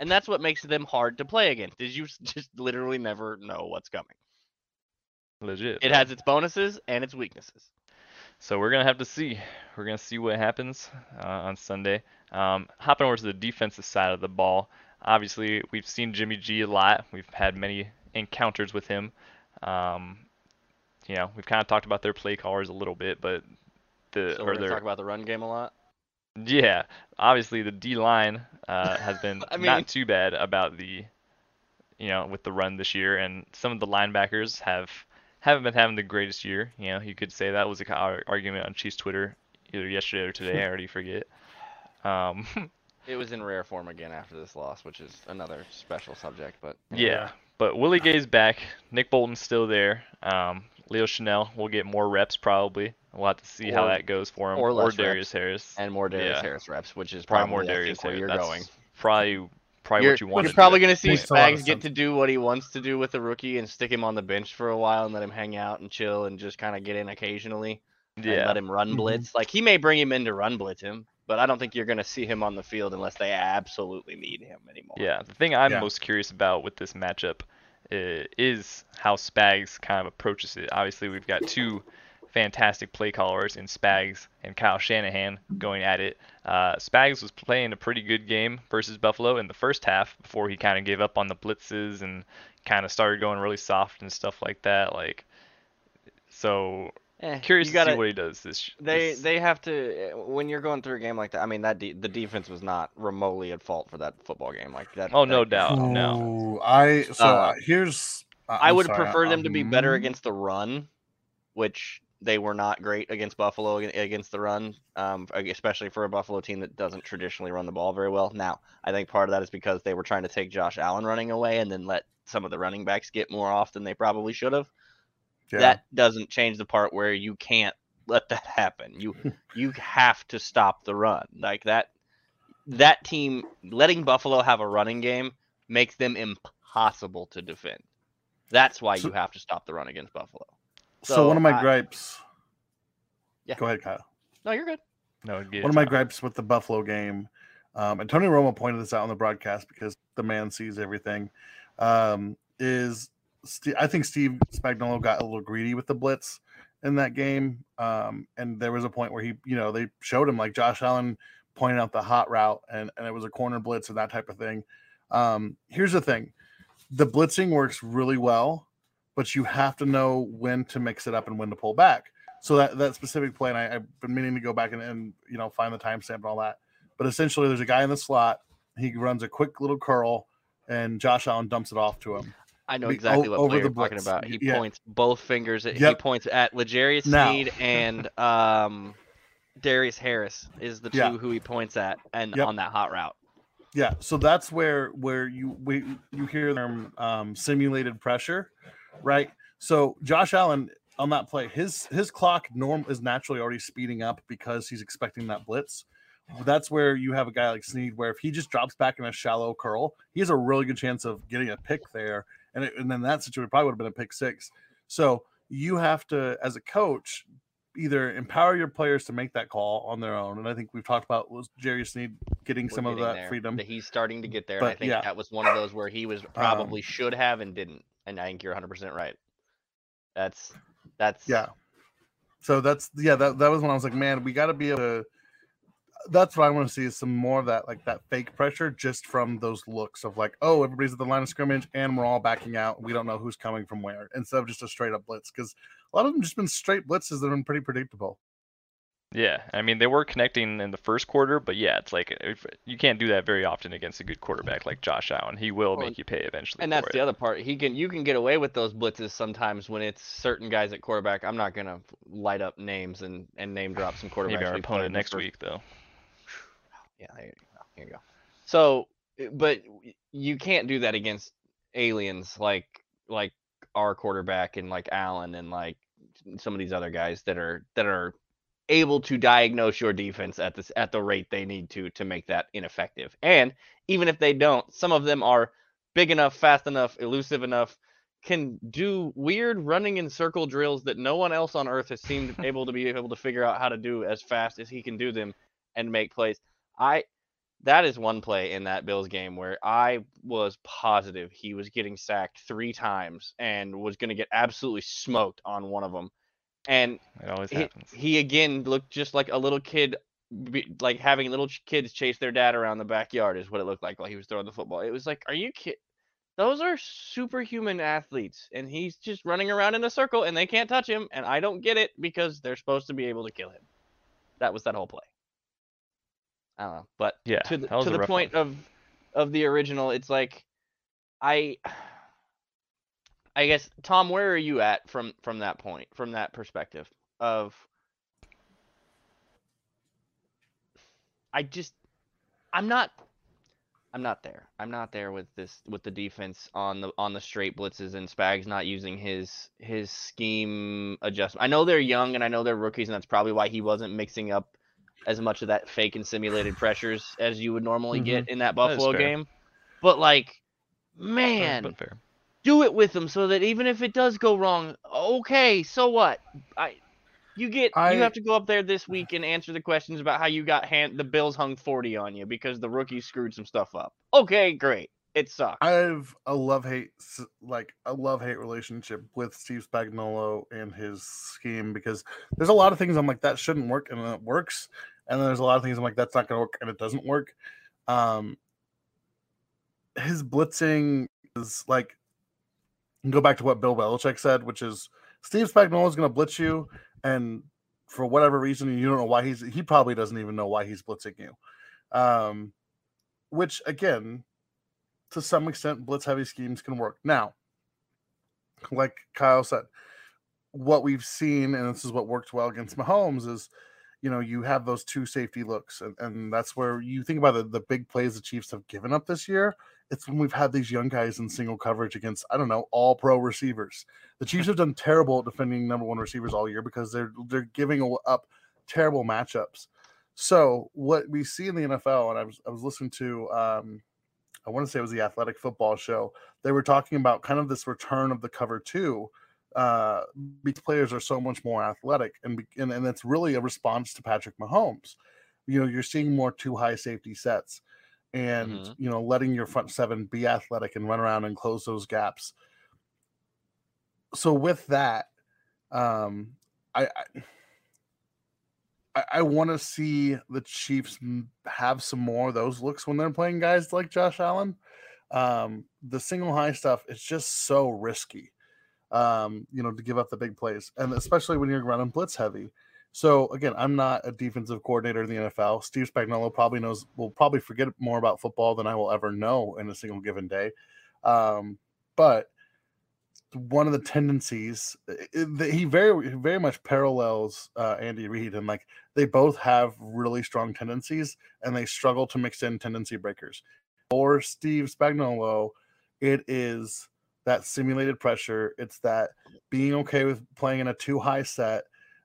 and that's what makes them hard to play against. Is you just literally never know what's coming. legit. It has its bonuses and its weaknesses. So we're gonna have to see. We're gonna see what happens uh, on Sunday. Um, hopping over to the defensive side of the ball. Obviously, we've seen Jimmy G a lot. We've had many encounters with him. Um, you know, we've kind of talked about their play callers a little bit, but the So or we're their talk about the run game a lot. Yeah, obviously the D line uh, has been I mean- not too bad about the, you know, with the run this year, and some of the linebackers have haven't been having the greatest year. You know, you could say that was a ar- argument on Chiefs Twitter either yesterday or today. I already forget. Um, It was in rare form again after this loss, which is another special subject. But yeah, but Willie Gay's back. Nick Bolton's still there. Um, Leo Chenal will get more reps probably. We'll have to see how that goes for him. or less Darius Harris. and more Darius Yeah. Harris reps, which is probably probably, more Darius where Harris. you're That's going. probably probably you're, what you want. You're probably going to see Makes a lot of Spags get to do what he wants to do with the rookie and stick him on the bench for a while and let him hang out and chill and just kind of get in occasionally and yeah. let him run Mhm. blitz. Like he may bring him in to run blitz him, but I don't think you're going to see him on the field unless they absolutely need him anymore. Yeah, the thing I'm Yeah. most curious about with this matchup i- is how Spags kind of approaches it. Obviously, we've got two fantastic play callers in Spags and Kyle Shanahan going at it. Uh, Spags was playing a pretty good game versus Buffalo in the first half before he kind of gave up on the blitzes and kind of started going really soft and stuff like that. Like, so Eh, curious you to gotta, see what he does this. They this- they have to when you're going through a game like that. I mean that de- the defense was not remotely at fault for that football game. Like that. Oh, no that- doubt. no. I so Uh, here's. uh, I would sorry, prefer them to be better um, against the run, which they were not great against Buffalo against the run, um, especially for a Buffalo team that doesn't traditionally run the ball very well. Now, I think part of that is because they were trying to take Josh Allen running away and then let some of the running backs get more off than they probably should have. Yeah. That doesn't change the part where you can't let that happen. You you have to stop the run. Like that that team letting Buffalo have a running game makes them impossible to defend. That's why So- you have to stop the run against Buffalo. so, so one of my I- gripes. Yeah. Go ahead, Kyle. No, you're good. No, get one of my Tom. gripes with the Buffalo game, um, and Tony Romo pointed this out on the broadcast because the man sees everything, um, is Ste I think Steve Spagnuolo got a little greedy with the blitz in that game, um, and there was a point where he, you know, they showed him like Josh Allen pointed out the hot route, and and it was a corner blitz and that type of thing. Um, here's the thing, the blitzing works really well, but you have to know when to mix it up and when to pull back. So that that specific play, and I, I've been meaning to go back and, and you know find the timestamp and all that. But essentially, there's a guy in the slot. He runs a quick little curl, and Josh Allen dumps it off to him. I know exactly what the you're talking about. He Yeah. points both fingers. At, He points at L'Jarius Now. Sneed and um, Darius Harris is the two Yeah. who he points at, and Yep. on that hot route. Yeah, so that's where where you we, you hear them um, simulated pressure, right? So Josh Allen on that play, his his clock norm is naturally already speeding up because he's expecting that blitz. That's where you have a guy like Sneed, where if he just drops back in a shallow curl, he has a really good chance of getting a pick there, and it, and then that situation probably would have been a pick six. So you have to, as a coach, either empower your players to make that call on their own, and I think we've talked about was Jerry Sneed getting We're some of that there. freedom. That he's starting to get there. and I think yeah. that was one of those where he was um, probably should have and didn't. And I think you're 100 percent right. That's that's Yeah. So that's yeah, that, that was when I was like, man, we got to be able to. That's what I want to see is some more of that, like that fake pressure, just from those looks of like, oh, everybody's at the line of scrimmage and we're all backing out. We don't know who's coming from where, instead of just a straight up blitz. Because a lot of them just been straight blitzes that have been pretty predictable. Yeah, I mean they were connecting in the first quarter, but yeah, it's like if, you can't do that very often against a good quarterback like Josh Allen. He will Well, make you pay eventually. And for that's it. the other part. He can you can get away with those blitzes sometimes when it's certain guys at quarterback. I'm not gonna light up names and, and name drop some quarterbacks. Maybe our opponent next first- week though. Yeah, there you go. Here you go. So, uh, but you can't do that against aliens like like our quarterback and like Allen and like some of these other guys that are that are able to diagnose your defense at this at the rate they need to to make that ineffective. And even if they don't, some of them are big enough, fast enough, elusive enough, can do weird running in circle drills that no one else on earth has seemed able to be able to figure out how to do as fast as he can do them and make plays. I that is one play in that Bills game where I was positive he was getting sacked three times and was going to get absolutely smoked on one of them. And It always he, happens. he again looked just like a little kid, like having little kids chase their dad around the backyard is what it looked like while he was throwing the football. It was like, are you kid? Those are superhuman athletes, and he's just running around in a circle, and they can't touch him. And I don't get it because they're supposed to be able to kill him. That was that whole play. I don't know, but Yeah, to the, to the point one. of of the original, it's like I I guess Tom, where are you at from from that point, from that perspective of I just I'm not I'm not there. I'm not there with this with the defense on the on the straight blitzes and Spags not using his his scheme adjustment. I know they're young and I know they're rookies and that's probably why he wasn't mixing up as much of that fake and simulated pressures as you would normally get mm-hmm. in that That is Buffalo fair. game. But like man, but fair. do it with them so that even if it does go wrong, okay, so what? I you get I- you have to go up there this week and answer the questions about how you got hand the Bills hung 40 on you because the rookies screwed some stuff up. Okay, great. It sucks. I have a love hate like a love hate relationship with Steve Spagnuolo and his scheme because there's a lot of things I'm like that shouldn't work and it works, and then there's a lot of things I'm like that's not gonna work and it doesn't work. Um, his blitzing is like go back to what Bill Belichick said, which is Steve Spagnuolo is gonna blitz you, and for whatever reason you don't know why he's he probably doesn't even know why he's blitzing you. Um, which again to some extent, blitz heavy schemes can work. Now, like Kyle said, what we've seen, and this is what worked well against Mahomes, is you know, you have those two safety looks, and, and that's where you think about the, the big plays the Chiefs have given up this year. It's when we've had these young guys in single coverage against, I don't know, all pro receivers. The Chiefs have done terrible at defending number one receivers all year because they're they're giving up terrible matchups. So what we see in the NFL, and I was I was listening to um, I want to say it was the Athletic Football Show. They were talking about kind of this return of the cover two. Uh, because players are so much more athletic, and, and and it's really a response to Patrick Mahomes. You know, you're seeing more two high safety sets, and Mhm. you know, letting your front seven be athletic and run around and close those gaps. So with that, um, I. I I, I want to see the Chiefs have some more of those looks when they're playing guys like Josh Allen. Um, the single high stuff is just so risky, um, you know, to give up the big plays, and especially when you're running blitz heavy. So again, I'm not a defensive coordinator in the NFL. Steve Spagnuolo probably knows will probably forget more about football than I will ever know in a single given day. Um, but one of the tendencies that he very very much parallels uh, Andy Reid, and like they both have really strong tendencies, and they struggle to mix in tendency breakers. For Steve Spagnuolo, it is that simulated pressure. It's that being okay with playing in a two high set.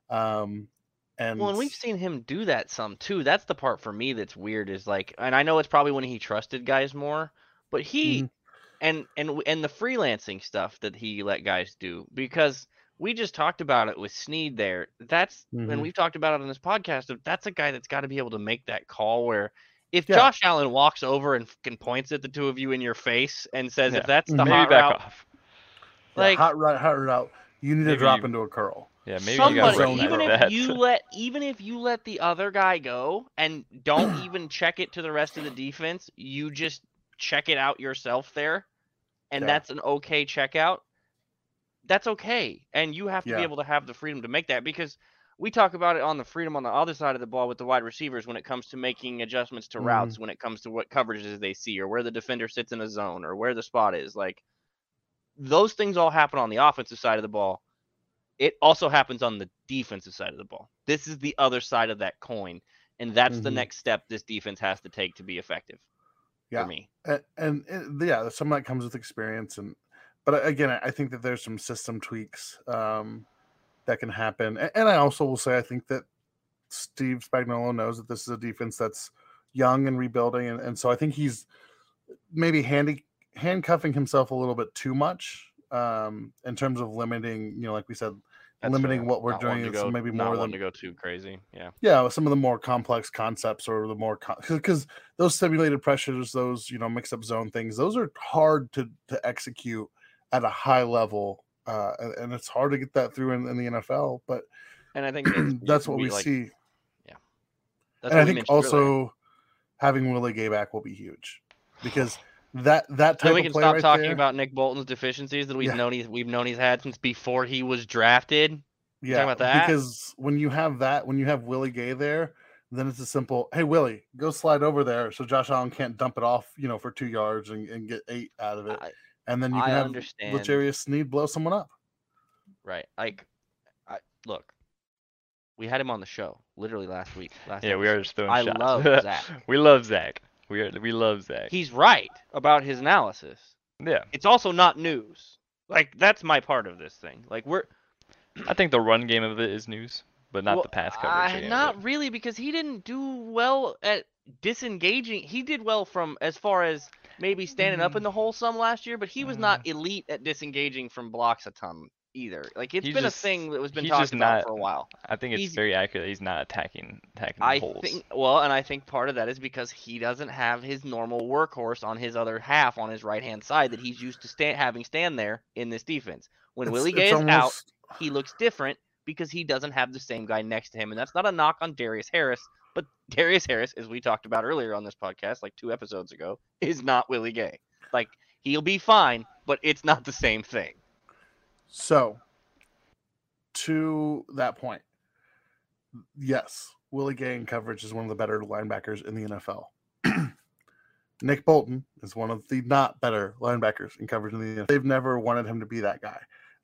Um, and Well, and we've seen him do that some too. That's the part for me that's weird is like, and I know it's probably when he trusted guys more, but he Mhm. and and and the freelancing stuff that he let guys do because we just talked about it with Sneed there. That's and Mhm. we've talked about it on this podcast. That's a guy that's got to be able to make that call where. If Yeah. Josh Allen walks over and fucking points at the two of you in your face and says, Yeah. "If that's the Maybe Maybe hot back route, off. yeah, like hot right, hot route. You need to drop you- into a curl. Yeah, maybe somebody, gotta zone recognize even if that. you let even if you let the other guy go and don't even check it to the rest of the defense, you just check it out yourself there, and Yeah. that's an okay checkout. That's okay, and you have to Yeah. be able to have the freedom to make that because we talk about it on the freedom on the other side of the ball with the wide receivers when it comes to making adjustments to routes, when it comes to what coverages they see or where the defender sits in a zone or where the spot is. Like those things all happen on the offensive side of the ball it also happens on the defensive side of the ball. This is the other side of that coin, and that's the Mhm. next step this defense has to take to be effective. Yeah. For me, and, and it- yeah, some of that comes with experience, and but again, I think that there's some system tweaks um, that can happen, and, and I also will say I think that Steve Spagnuolo knows that this is a defense that's young and rebuilding, and, and so I think he's maybe handy handcuffing himself a little bit too much um, in terms of limiting. You know, like we said, That's limiting what we're doing is go, maybe more than to go too crazy. Yeah. yeah some of the more complex concepts or the more because those simulated pressures those you know mix up zone things those are hard to to execute at a high level uh and, and it's hard to get that through in, in the nfl but And I think that's, what we like, see That's and i think mentioned earlier. also having willie gay back will be huge because that that type Then we of can stop right talking there, about Nick Bolton's deficiencies that we've Yeah. known he's we've known he's had since before he was drafted. yeah about that? because when you have that when you have willie gay there then it's a simple hey willie go slide over there so josh allen can't dump it off you know for two yards and, and get eight out of it I, and then you can I have understand. L'Jarius Sneed blow someone up. Right. Like, I look, we had him on the show literally last week. Last Yeah, we are episode. just throwing I shots. love Zach. we love Zach. We are, we love Zach. He's right about his analysis. yeah, It's also not news. Like that's my part of this thing. Like we're I think the run game of it is news, but not well, the pass coverage. uh, not really because he didn't do well at disengaging. He did well from as far as maybe standing up Mm. in the hole some last year, but he was not elite at disengaging from blocks a ton either. Like it's He's been just- a thing that was been he's talked about not- for a while. I think it's he's- very accurate. He's not attacking attacking the I holes. think well, and I think part of that is because he doesn't have his normal workhorse on his other half on his right hand side that he's used to stand having stand there in this defense. When It's- Willie it's Gay is out, he looks different because he doesn't have the same guy next to him, and that's not a knock on Darius Harris. But Darius Harris, as we talked about earlier on this podcast, like two episodes ago, is not Willie Gay. Like he'll be fine, but it's not the same thing. So, to that point, yes, Willie Gay in coverage is one of the better linebackers in the NFL. Nick Bolton is one of the not better linebackers in coverage in the NFL. They've never wanted him to be that guy.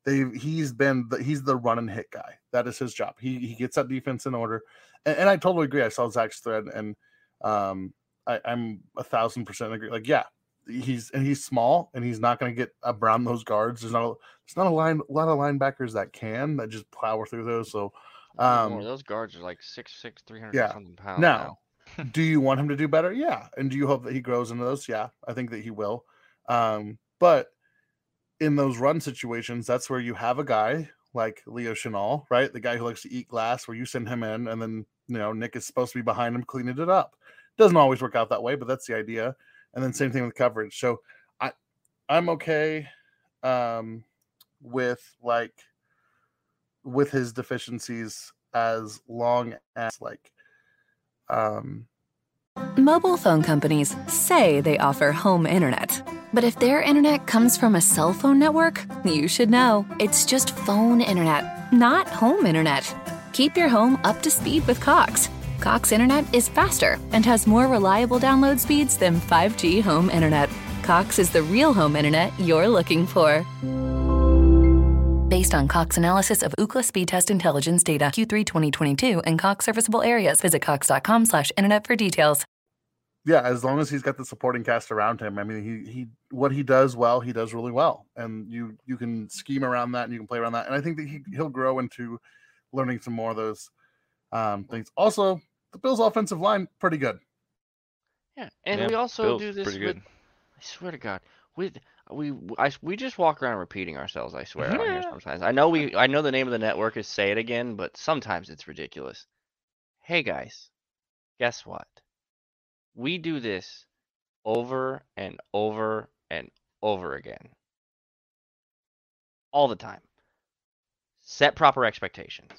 They've he's been the, he's the run and hit guy. That is his job. He he gets that defense in order, and, and I totally agree. I saw Zach's thread, and um, I, I'm a thousand percent agree. Like, yeah, he's and he's small, and he's not going to get around those guards. There's not a, there's not a line a lot of linebackers that can that just plow through those. So, Um, those guards are like six six, three hundred yeah. something pounds now, do you want him to do better? Yeah. And do you hope that he grows into those? Yeah, I think that he will. Um, but in those run situations, that's where you have a guy like Leo Chenal, right? The guy who likes to eat glass, where you send him in, and then you know Nick is supposed to be behind him cleaning it up. Doesn't always work out that way, but that's the idea. And then same thing with coverage. So I I'm okay um with like with his deficiencies as long as like um Mobile phone companies say they offer home internet. But if their internet comes from a cell phone network, you should know. It's just phone internet, not home internet. Keep your home up to speed with Cox. Cox internet is faster and has more reliable download speeds than 5G home internet. Cox is the real home internet you're looking for. Based on Cox analysis of Ookla speed test intelligence data Q3 2022 and Cox serviceable areas, visit cox.com/internet for details. yeah, as long as he's got the supporting cast around him. I mean, he he what he does well, he does really well, and you you can scheme around that and you can play around that, and I think that he he'll grow into learning some more of those um, things. Also, the Bills' offensive line pretty good. Yeah, and Yeah, we also Bill's do this pretty with. good. I swear to God, we we I, we just walk around repeating ourselves. I swear on here Yeah. sometimes. I know we I know the name of the network is Say It Again, but sometimes it's ridiculous. Hey guys, guess what? We do this over and over and over again, all the time. Set proper expectations.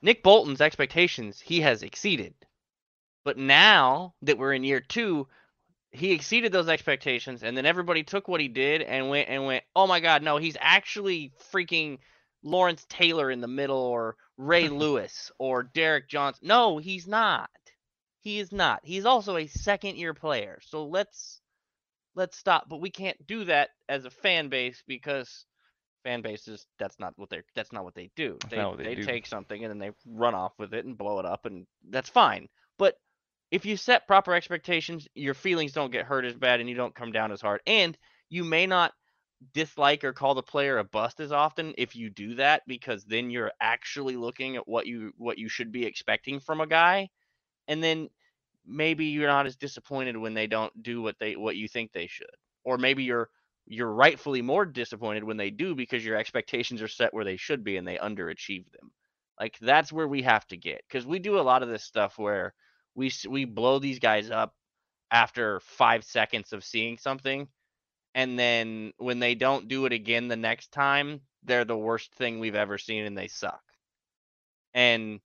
Nick Bolton's expectations he has exceeded. But now that we're in year two, he exceeded those expectations, and then everybody took what he did and went and went, oh my god, no, he's actually freaking Lawrence Taylor in the middle, or Ray Lewis, or Derek Johnson. No, he's not. He is not. He's also a second year player. So let's let's stop. But we can't do that as a fan base because fan bases that's not what they're that's not what they do. They what they do. take something and then they run off with it and blow it up and that's fine. But if you set proper expectations, your feelings don't get hurt as bad and you don't come down as hard. And you may not dislike or call the player a bust as often if you do that because then you're actually looking at what you what you should be expecting from a guy and then maybe you're not as disappointed when they don't do what they what you think they should or maybe you're you're rightfully more disappointed when they do because your expectations are set where they should be and they underachieve them. Like that's where we have to get because we do a lot of this stuff where we we blow these guys up after five seconds of seeing something and then when they don't do it again the next time they're the worst thing we've ever seen and they suck. And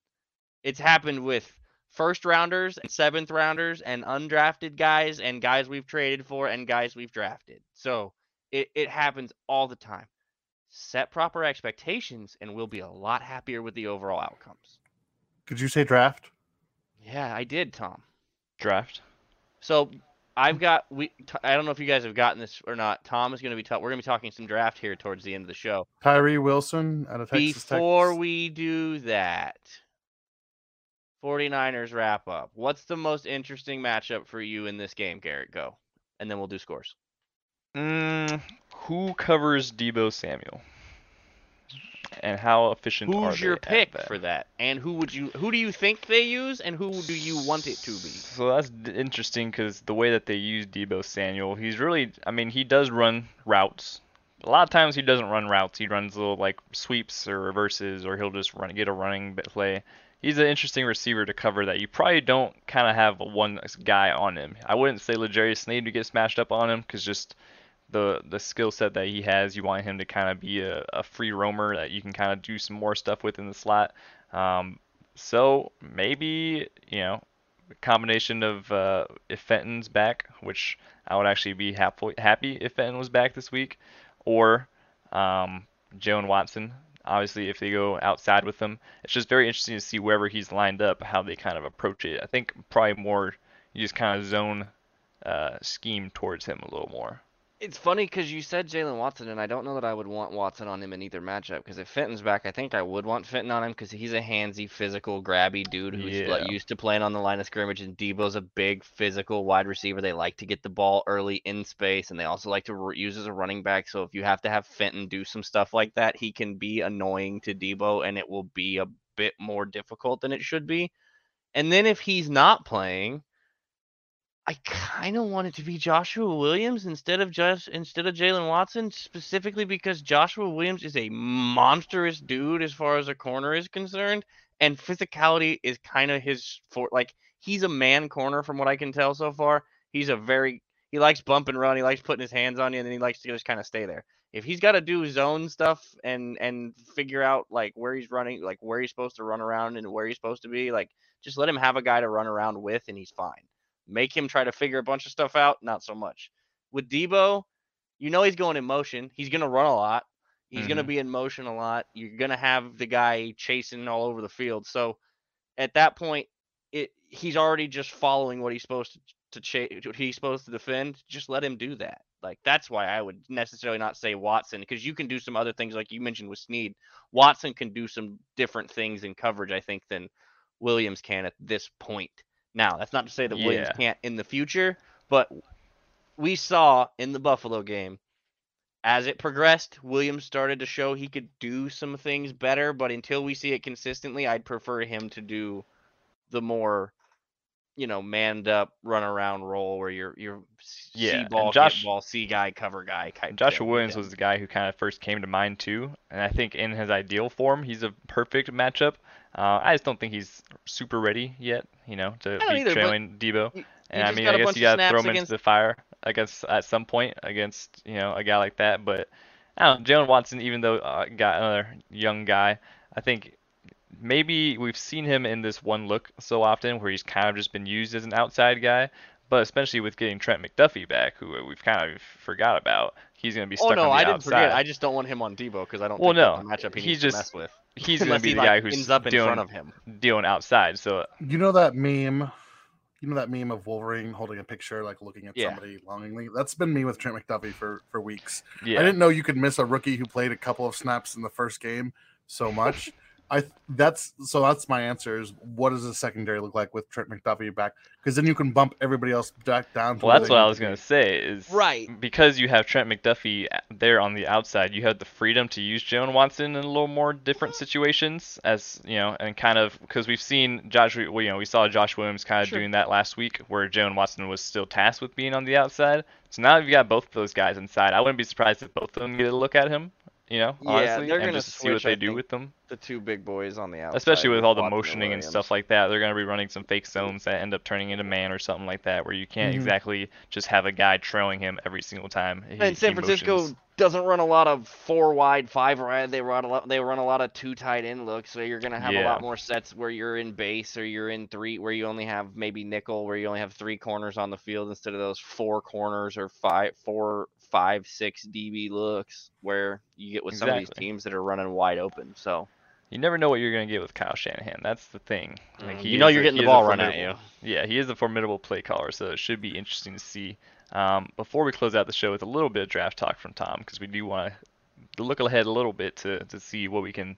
it's happened with first rounders and seventh rounders and undrafted guys and guys we've traded for and guys we've drafted. So it, it happens all the time set proper expectations and we'll be a lot happier with the overall outcomes Could you say draft? yeah i did tom Draft. So I've hmm. got we. T- I don't know if you guys have gotten this or not. Tom is going to be. Ta- we're going to be talking some draft here towards the end of the show. Tyree Wilson out of Texas Tech. Before we do that, 49ers wrap up. What's the most interesting matchup for you in this game, Garrett? Go, and then we'll do scores. Mm, who covers Deebo Samuel? And how efficient are Who's your pick that? for that? And who would you? Who do you think they use? And who do you want it to be? So that's interesting because the way that they use Deebo Samuel, he's really, I mean, he does run routes. A lot of times he doesn't run routes. He runs little like sweeps or reverses, or he'll just run get a running play. He's an interesting receiver to cover that you probably don't kind of have one guy on him. I wouldn't say L'Jarius Sneed to get smashed up on him because just the the skill set that he has, you want him to kind of be a, a free roamer that you can kind of do some more stuff with in the slot. Um, so maybe you know combination of uh, if Fenton's back, which I would actually be happy happy if Fenton was back this week, or um, Jaylen Watson. Obviously, if they go outside with him, it's just very interesting to see wherever he's lined up how they kind of approach it. I think probably more you just kind of zone uh, scheme towards him a little more. It's funny because you said Jaylen Watson, and I don't know that I would want Watson on him in either matchup. Because if Fenton's back, I think I would want Fenton on him because he's a handsy, physical, grabby dude who's like, used to playing on the line of scrimmage. And Deebo's a big, physical wide receiver. They like to get the ball early in space, and they also like to r- use as a running back. So if you have to have Fenton do some stuff like that, he can be annoying to Deebo, and it will be a bit more difficult than it should be. And then if he's not playing, I kind of want it to be Joshua Williams instead of just instead of Jaylen Watson, specifically because Joshua Williams is a monstrous dude as far as a corner is concerned, and physicality is kind of his for like he's a man corner from what I can tell so far. He's a very he likes bump and run, he likes putting his hands on you, and then he likes to just kind of stay there. If he's got to do zone stuff and and figure out like where he's running, like where he's supposed to run around and where he's supposed to be, like just let him have a guy to run around with, and he's fine make him try to figure a bunch of stuff out, not so much. With Deebo, you know he's going in motion. He's going to run a lot. He's going to mm-hmm. be in motion a lot. You're going to have the guy chasing all over the field. So at that point, it he's already just following what he's supposed to to chase, what he's supposed to defend. Just let him do that. Like that's why I would necessarily not say Watson because you can do some other things like you mentioned with Sneed. Watson can do some different things in coverage, I think, than Williams can at this point. Now, that's not to say that Williams Yeah. can't in the future, but we saw in the Buffalo game as it progressed, Williams started to show he could do some things better, but until we see it consistently, I'd prefer him to do the more you know, manned up run around role where you're you're Yeah, ball, Josh- ball, see guy, cover guy. Joshua Williams yeah. was the guy who kind of first came to mind too, and I think in his ideal form, he's a perfect matchup. Uh, I just don't think he's super ready yet, you know, to be either, trailing Deebo. you- And you I mean, I guess you gotta throw him against- into the fire, I guess, at some point against you know a guy like that. But I don't know, Jaylen Watson, even though uh, got another young guy, I think maybe we've seen him in this one look so often where he's kind of just been used as an outside guy. But especially with getting Trent McDuffie back, who uh, we've kind of forgot about, he's going to be Oh stuck no, on the outside. Oh no, I didn't outside. forget. I just don't want him on Deebo because I don't Well, think that's no, a matchup he he needs just- to mess with. he's going to be the like, guy who's ends up in dealing, front of him. dealing outside. So uh, You know that meme? You know that meme of Wolverine holding a picture, like looking at Yeah. somebody longingly? That's been me with Trent McDuffie for, for weeks. yeah, I didn't know you could miss a rookie who played a couple of snaps in the first game so much. I that's so that's my answer is what does the secondary look like with Trent McDuffie back? Because then you can bump everybody else back down. To Well, that's what I was gonna say. Is Right. because you have Trent McDuffie there on the outside, you have the freedom to use Jaylen Watson in a little more different situations, as you know, and kind of because we've seen Josh, well, you know, we saw Josh Williams kind of Sure. doing that last week, where Jaylen Watson was still tasked with being on the outside. So now you've got both of those guys inside. I wouldn't be surprised if both of them get a look at him. You know, Yeah, honestly, they're and gonna just to see what they I do think, with them. The two big boys on the outside. Especially with all the motioning and stuff like that, they're going to be running some fake zones that end up turning into man or something like that, where you can't Mhm. exactly just have a guy trailing him every single time. he- And San Francisco motions. doesn't run a lot of four wide, five wide. They run a lot. They run a lot of two tight end looks. So you're gonna have a lot more sets where you're in base or you're in three, where you only have maybe nickel, where you only have three corners on the field instead of those four corners or five, four, five, six DB looks, where you get with some of these teams that are running wide open. So You never know what you're going to get with Kyle Shanahan. That's the thing. Like, Mm, he you know you're a- getting the ball run at you. Yeah, he is a formidable play caller, so it should be interesting to see. Um, before we close out the show with a little bit of draft talk from Tom, because we do want to look ahead a little bit to, to see what we can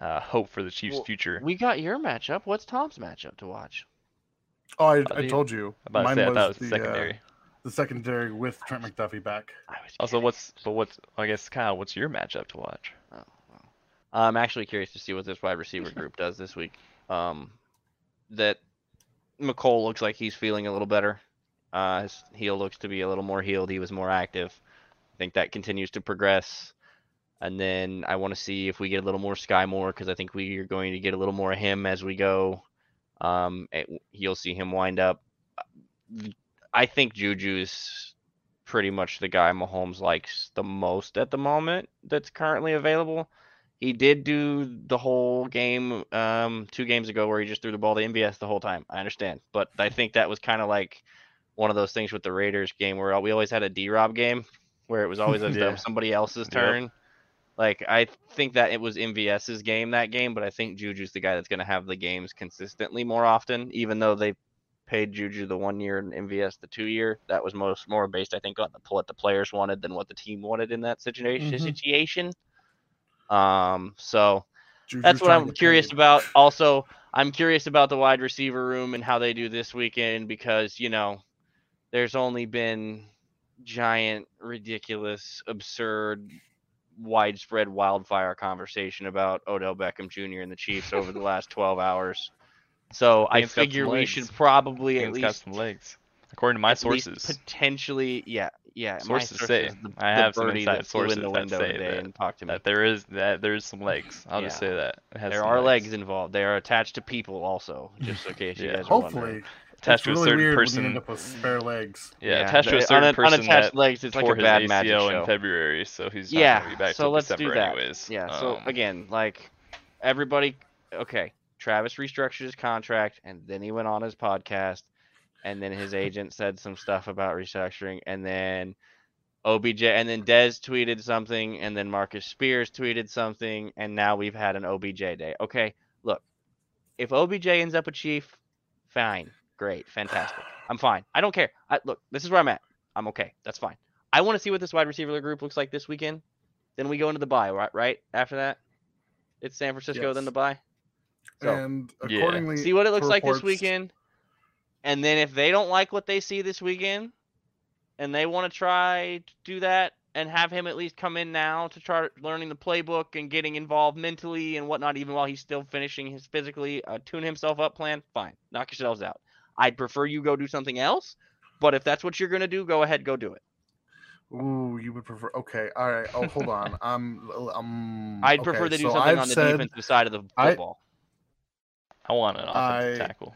uh, hope for the Chiefs' Well, future. we got your matchup. What's Tom's matchup to watch? Oh, I, I told you. I'm about to Mine say, I was, thought it was the the secondary. Uh, the secondary with Trent McDuffie back. Also, what's but what's I guess Kyle, what's your matchup to watch? Oh, well. I'm actually curious to see what this wide receiver group does this week. Um, that Mecole looks like he's feeling a little better. Uh, his heel looks to be a little more healed. He was more active. I think that continues to progress. And then I want to see if we get a little more Skyy Moore because I think we are going to get a little more of him as we go. Um, it- you'll see him wind up. I think Juju's pretty much the guy Mahomes likes the most at the moment that's currently available. He did do the whole game um, two games ago where he just threw the ball to MVS the whole time. I understand, but I think that was kind of like one of those things with the Raiders game where we always had a D Rob game where it was always Yeah. somebody else's Yep. turn. Like I think that it was MVS's game that game, but I think Juju's the guy that's going to have the games consistently more often, even though they paid Juju the one year and MVS the two year. That was most more based, I think, on the, what the players wanted than what the team wanted in that situation. Mhm. Situation. Um, so Juju's that's what I'm curious about. Also, I'm curious about the wide receiver room and how they do this weekend because you know, there's only been giant, ridiculous, absurd, widespread wildfire conversation about Odell Beckham Jr. and the Chiefs over the last 12 hours. So I think it's got some figure we should probably I at it's got least some legs, according to my at least sources. potentially, yeah, yeah. my Sources say. the, I the have some birdie inside that flew in sources the that window say today that- and talked to me. That there is that there is some legs. I'll just say that There are legs involved. They are attached to people also, just in case you Yeah. guys are wondering. Hopefully, attached it's to a really certain weird person. when you end up with spare legs. yeah, attached to a the certain un- person unattached that legs. It's like tore a bad his magic ACL show. in February, so he's not yeah, gonna be back so till let's December do that. anyways. Yeah. So Um, again, like everybody, okay. Travis restructured his contract, and then he went on his podcast, and then his agent said some stuff about restructuring, and then OBJ, and then Dez tweeted something, and then Marcus Spears tweeted something, and now we've had an OBJ day. Okay, look, if OBJ ends up a chief, fine, great, fantastic. I'm fine. I don't care. I, look, this is where I'm at. I'm okay. That's fine. I want to see what this wide receiver group looks like this weekend. Then we go into the bye, right? Right after that, it's San Francisco, then the bye. So and Yeah. accordingly, see what it looks to like this weekend, and then if they don't like what they see this weekend, and they want to try to do that and have him at least come in now to start learning the playbook and getting involved mentally and whatnot, even while he's still finishing his physically uh, tune himself up plan, fine, knock yourselves out. I'd prefer you go do something else, but if that's what you're gonna do, go ahead, go do it. Ooh, you would prefer? Okay, all right. Oh, hold on. Um, um. I'd prefer okay, they do so something I've on the said, defensive side of the I- football. I want an offensive I- tackle.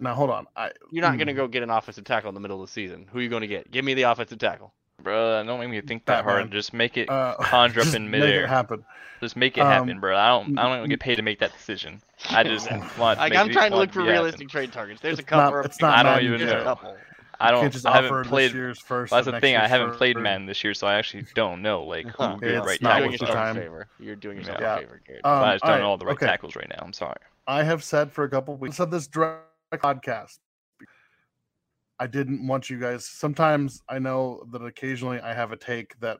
Now hold on. I You're not gonna mm, go get an offensive tackle in the middle of the season. Who are you gonna get? Give me the offensive tackle. Bro, don't make me think that hard. Just make it uh, conjure up just in make midair. it happen. Just make it Um, happen, bro. I don't I don't n- get paid to make that decision. I just want Like I'm trying to look for it to happen. realistic trade targets. There's a It's not- couple. it's not I don't even know. I don't just I haven't this played year's first. Well, that's the thing. I haven't played first. Madden this year, so I actually don't know like who Huh. good right it's not You're doing worth yourself a favor. You're doing yourself a favor, Garrett. I Um, just don't know all the right tackles right now. I'm sorry. I have said for a couple weeks said this direct podcast. I didn't want you guys. Sometimes I know that occasionally I have a take that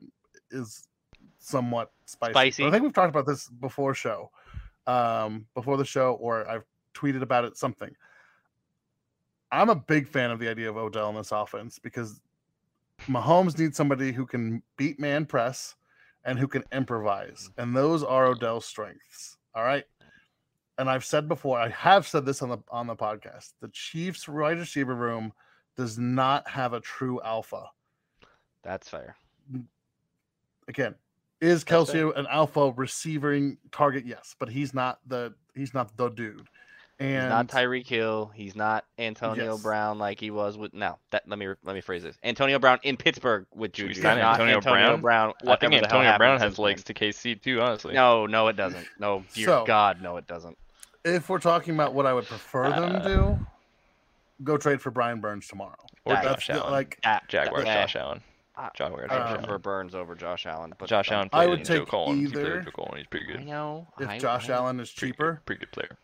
is somewhat spicy. Spicy? I think we've talked about this before show. um, before the show, or I've tweeted about it. Something. I'm a big fan of the idea of Odell in this offense because Mahomes needs somebody who can beat man press and who can improvise, and those are Odell's strengths. All right. And I've said before, I have said this on the on the podcast. The Chiefs wide receiver room does not have a true alpha. That's fair. Mm. Again, is That's Kelce fair. an alpha receiving target? Yes, but he's not the he's not the dude. And He's not Tyreek Hill. He's not Antonio Yes. Brown like he was with. now. that let me let me phrase this. Antonio Brown in Pittsburgh with Should we Juju. sign not Antonio Antonio Brown? Brown. I think whatever the hell Antonio Brown has legs then. to KC too, honestly. No, no, it doesn't. No, dear So- God, no, it doesn't. If we're talking about what I would prefer them Uh, do, go trade for Brian Burns tomorrow. Or That's Josh the- Allen. like Ah, Jaguars, eh, Josh Allen. I- Jaguars, I Josh Um, prefer Burns over Josh Allen, but Josh Allen I would in Joe take Colin. He played either- Joe Colin. He's pretty good. I know. if I- Josh I- Allen is Pretty good- cheaper, Pretty good player.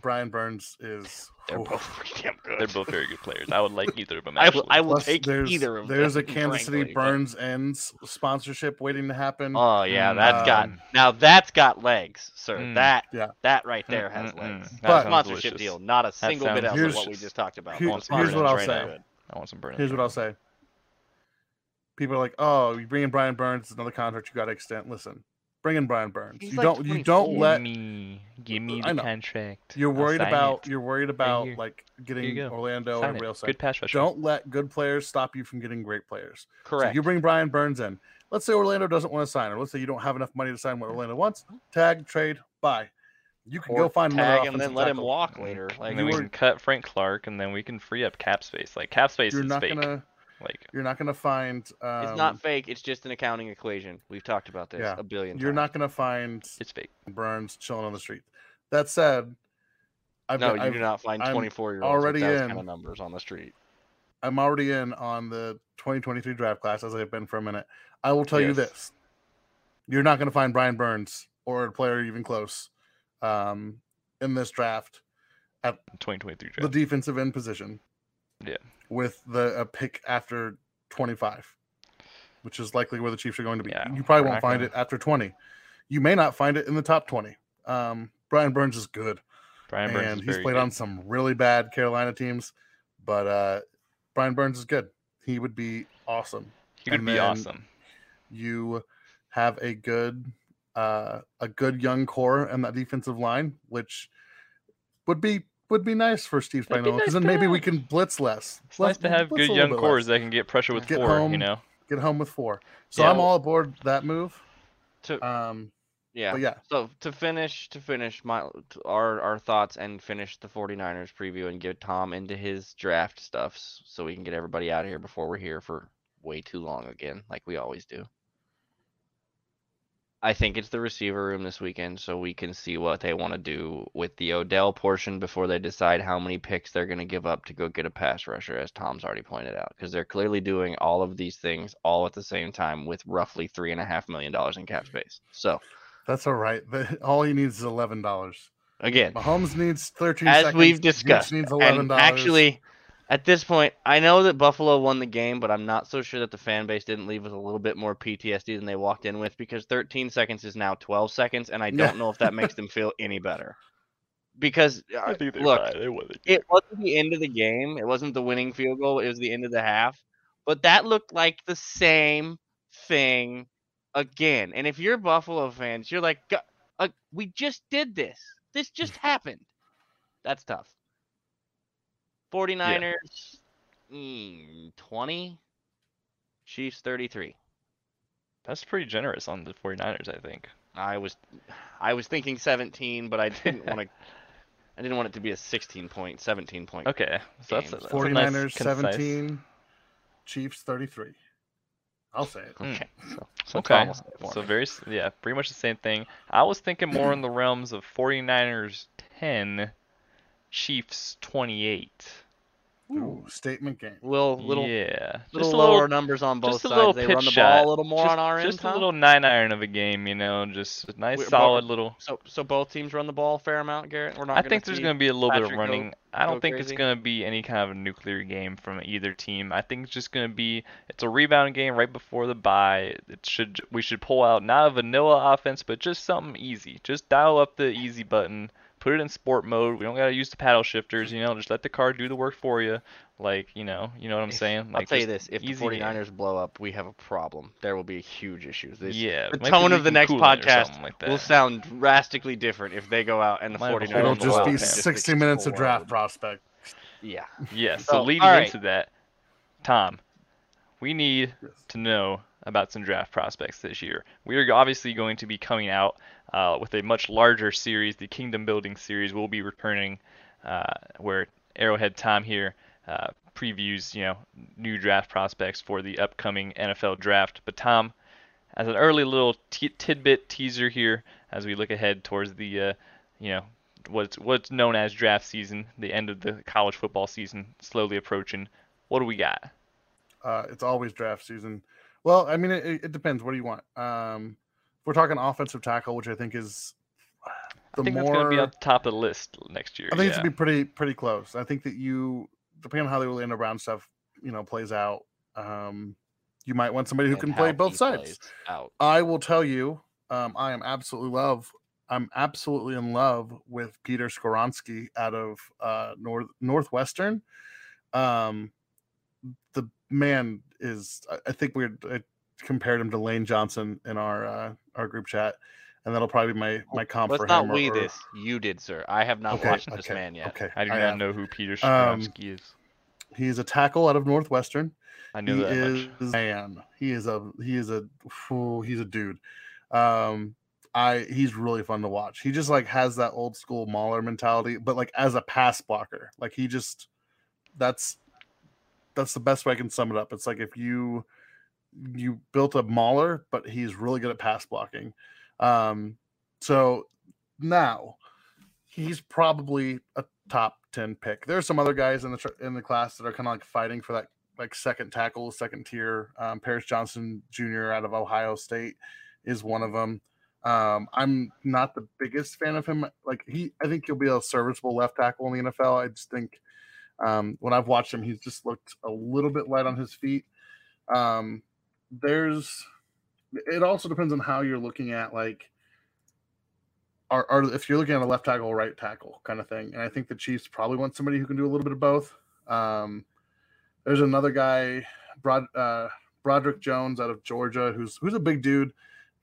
Brian Burns is. They're oof. both pretty damn good. They're both very good players. I would like either of them. I will, I will Plus, take there's, either of There's them. There's a Kansas City frankly, but- Burns ends sponsorship waiting to happen. Oh yeah, Mm, that's got um, now that's got legs, sir. Mm. that Yeah. that right there Mm, has mm, legs. mm. That But- sponsorship delicious. deal, not a single bit sounds else of what we just talked about. Here- here's what I'll right say. now. I want some Burns. Here's what I'll say. People are like, "Oh, you bring in Brian Burns, it's another contract you got to extend." Listen, bring in Brian Burns. He's you like don't. You don't let. Give me, give me I the know. contract. You're worried about. it. You're worried about here. like getting. Orlando Sign or it. real side. Good pass rusher. Don't let good players stop you from getting great players. So Correct. you bring Brian Burns in. Let's say Orlando doesn't want to sign, or let's say you don't have enough money to sign what Orlando wants. Tag, trade, buy. You can or go find another tag him, then offensive let him walk later. Like and then we you can cut Frank Clark, and then we can free up cap space. Like cap space You're is not fake. gonna. Like You're not gonna find. Um, it's not fake. It's just an accounting equation. We've talked about this Yeah. a billion You're times. not gonna find it's fake. Burns chilling on the street. That said, I've No, you I've, do not find 24 year olds with already those in. kind of numbers on the street. I'm already in on the 2023 draft class as I've been for a minute. I will tell you this: you're not going to find Brian Burns or a player even close um, in this draft at 2023 the defensive end position. Yeah. With the a pick after 25, which is likely where the Chiefs are going to be. Yeah, you probably won't find gonna- it after 20. You may not find it in the top 20. Um, Brian Burns is good, Brian Burns and he's played good. on some really bad Carolina teams, but uh, Brian Burns is good. He would be awesome. He would be awesome. You have a good, uh, a good young core and that defensive line, which would be would be nice for Steve That'd Spagnuolo because nice then to maybe we can blitz less. It's Let's nice to have blitz a good little young bit cores less. that can get pressure with Get four. home. You know. Get home with four. So Yeah, I'm all aboard that move. To Um, yeah. yeah, So to finish, to finish my to our our thoughts and finish the 49ers preview and get Tom into his draft stuffs so we can get everybody out of here before we're here for way too long again, like we always do. I think it's the receiver room this weekend, so we can see what they want to do with the Odell portion before they decide how many picks they're going to give up to go get a pass rusher, as Tom's already pointed out, because they're clearly doing all of these things all at the same time with roughly three and a half million dollars in cap space. So that's all right. The- All he needs is eleven dollars. again, Mahomes needs thirteen. as seconds. we've discussed. needs eleven dollars. actually, at this point, I know that Buffalo won the game, but I'm not so sure that the fan base didn't leave with a little bit more PTSD than they walked in with because 13 seconds is now 12 seconds, and I don't know if that makes them feel any better. Because uh, I think look, fine. They won the it wasn't the end of the game. It wasn't the winning field goal. It was the end of the half. But that looked like the same thing again. And if you're Buffalo fans, you're like, uh, we just did this. This just happened. That's tough. 49ers, mm, 20. Chiefs, 33. That's pretty generous on the 49ers, I think. I was, I was thinking 17, but I didn't want to. I didn't want it to be a 16 point, 17 point. Okay, so that's, Games. that's a 49ers nice, concise- 17, Chiefs 33. I'll say it. Okay. So, So, okay. okay. So very yeah, pretty much the same thing. I was thinking more in the realms of 49ers 10, Chiefs 28. Ooh, statement game. Little little yeah, little just a lower little, numbers on both just a sides. little they run the shot. ball a little more just, on our end. just a little nine iron of a game, you know, just a nice We're- but- solid little. So so both teams run the ball a fair amount, Garrett. We're not. I gonna think there's going to be a little bit of Patrick go- running. I don't think crazy? it's going to be any kind of a nuclear game from either team. I think it's just going to be it's a rebound game right before the bye. It should we should pull out not a vanilla offense, but just something easy. Just dial up the easy button, put it in sport mode. We don't got to use the paddle shifters, you know. Just let the car do the work for you. Like you know, you know what I'm If- saying. I'll Like tell you this: if the easy game. 49ers blow up, we have a problem. There will be huge issues. This, yeah, the tone of the next podcast like will sound drastically different if they go out and the Might 49ers whole It'll just be 60 minutes of draft explode. prospect. Yeah. Yeah, so, So, leading alright. into that, Tom, we need Yes. to know about some draft prospects this year. We are obviously going to be coming out uh, with a much larger series, the Kingdom Building series. We'll be returning uh, where Arrowhead Tom here uh, previews, you know, new draft prospects for the upcoming NFL draft. But Tom, as an early little t- tidbit teaser here, as we look ahead towards the, uh, you know, what's what's known as draft season, the end of the college football season slowly approaching. What do we got? Uh, it's always draft season. Well, I mean, it, it depends. What do you want? Um, if we're talking offensive tackle, which I think is the I think more. that's going to be the top of the list next year. I think yeah. it's gonna be pretty pretty close. I think that you, depending on how the Orlando Brown stuff, you know, plays out, um, you might want somebody who And can play both sides. Out. I will tell you, um, I am absolutely love. I'm absolutely in love with Peter Skoronski out of uh, North Northwestern. Um, the man is. I- think we I compared him to Lane Johnson in our uh, our group chat, and that'll probably be my my comp Let's for not him. or- we or- this. You did, sir. I have not Okay, watched this man yet. Okay, I do I not am. know who Peter Um, Skoronski is. He's a tackle out of Northwestern. I knew he that is much. man. He is a he is a fool. He's a dude. Um, I he's really fun to watch. He just like has that old school Mauler mentality, but like as a pass blocker, like he just that's that's the best way I can sum it up. It's like if you you built a Mauler, but he's really good at pass blocking. Um, so now he's probably a top 10 pick. There are some other guys in the in the class that are kind of like fighting for that like second tackle, second tier. Um, Paris Johnson Jr. out of Ohio State is one of them. Um, I'm not the biggest fan of him. Like he, I think he'll be a serviceable left tackle in the NFL. I just think um, when I've watched him, he's just looked a little bit light on his feet. Um, there's, it also depends on how you're looking at like are, if you're looking at a left tackle or right tackle kind of thing. And I think the Chiefs probably want somebody who can do a little bit of both. Um, there's another guy, Brod, uh, Broderick Jones out of Georgia, who's who's a big dude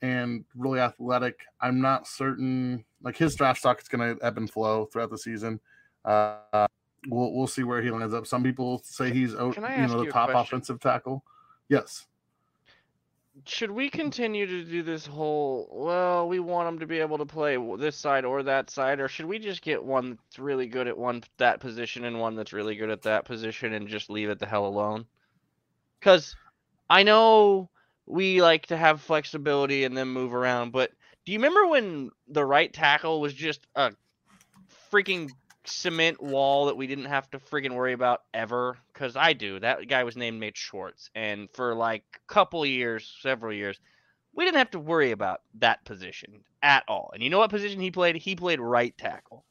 and really athletic. I'm not certain like his draft stock is going to ebb and flow throughout the season. Uh, we'll we'll see where he lands up. Some people say he's o- Can I you know the top offensive tackle. Yes. Should we continue to do this whole, well, we want him to be able to play this side or that side, or should we just get one that's really good at one that position and one that's really good at that position and just leave it the hell alone? Because I know we like to have flexibility and then move around, but do you remember when the right tackle was just a freaking cement wall that we didn't have to friggin' worry about ever? Because I do. That guy was named Nate Schwartz, and for like a couple years, several years, we didn't have to worry about that position at all. And you know what position he played? He played right tackle.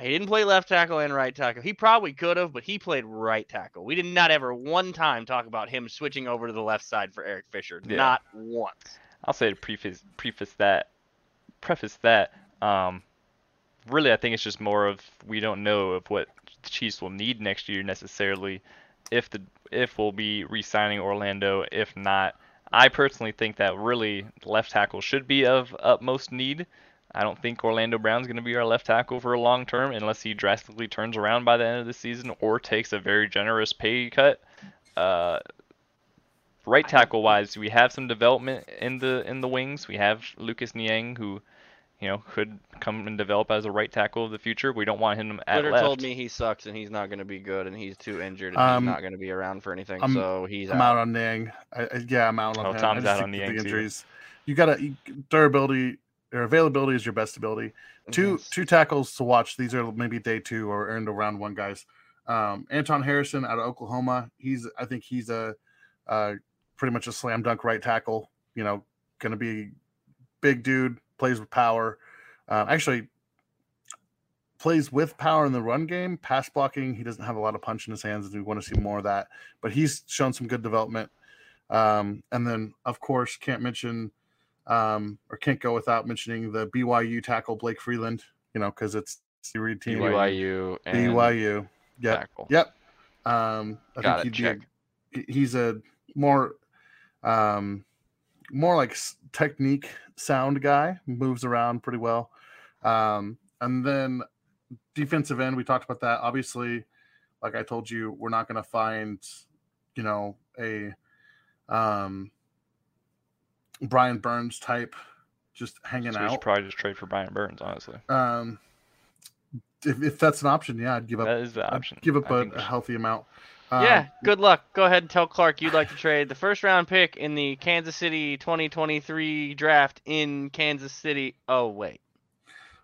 He didn't play left tackle and right tackle. He probably could have, but he played right tackle. We did not ever one time talk about him switching over to the left side for Eric Fisher. Yeah. Not once. I'll say to preface preface that preface that um really I think it's just more of we don't know of what the Chiefs will need next year necessarily if the if we'll be re-signing Orlando if not I personally think that really left tackle should be of utmost need. I don't think Orlando Brown's going to be our left tackle for a long term unless he drastically turns around by the end of the season or takes a very generous pay cut. Uh, right tackle wise, we have some development in the in the wings. We have Lucas Niang who, you know, could come and develop as a right tackle of the future. We don't want him at Twitter left. told me he sucks and he's not going to be good and he's too injured and Um, he's not going to be around for anything. I'm- so he's I'm out. out on Niang. I, I, yeah, I'm out on Oh, him. I Tom's just out on think with Niang, too. injuries. You gotta durability or availability is your best ability. Two Mhm. two tackles to watch. These are maybe day two or into round one guys. Um, Anton Harrison out of Oklahoma. He's I think he's a uh, pretty much a slam dunk right tackle. You know, going to be big dude, plays with power. Uh, actually, plays with power in the run game. Pass blocking, he doesn't have a lot of punch in his hands, and we want to see more of that. But he's shown some good development. Um, and then, of course, can't mention um, or can't go without mentioning the BYU tackle Blake Freeland. You know, because it's the Reed team. BYU and BYU. Yep. tackle. Yep. Um, I Got think it, he'd check. be a, he's a more, um, more like technique sound guy. Moves around pretty well. Um, and then defensive end, we talked about that. Obviously, like I told you, we're not going to find, you know, a um, Brian Burns type just hanging So we should out. probably just trade for Brian Burns, honestly. Um, if, if that's an option, yeah, I'd give up. That is the I'd option. give up a, we a healthy amount. Yeah, Um, good luck. Go ahead and tell Clark you'd like to trade the first round pick in the Kansas City 2023 draft in Kansas City. Oh wait,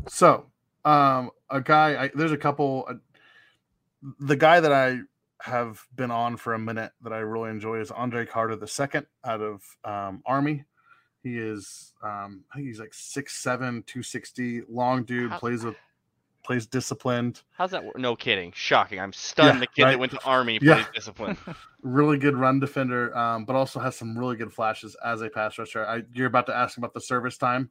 So, um, a guy, I, there's a couple. Uh, the guy that I have been on for a minute that I really enjoy is Andre Carter the second out of um, Army. He is, um, I think he's like 6'7", 260, long dude, How- plays with, plays disciplined, how's that work? No kidding. Shocking. I'm stunned. Yeah, the kid right? that went to Army Yeah. plays discipline. really good run defender, um, but also has some really good flashes as a pass rusher. I, you're about to ask about the service time.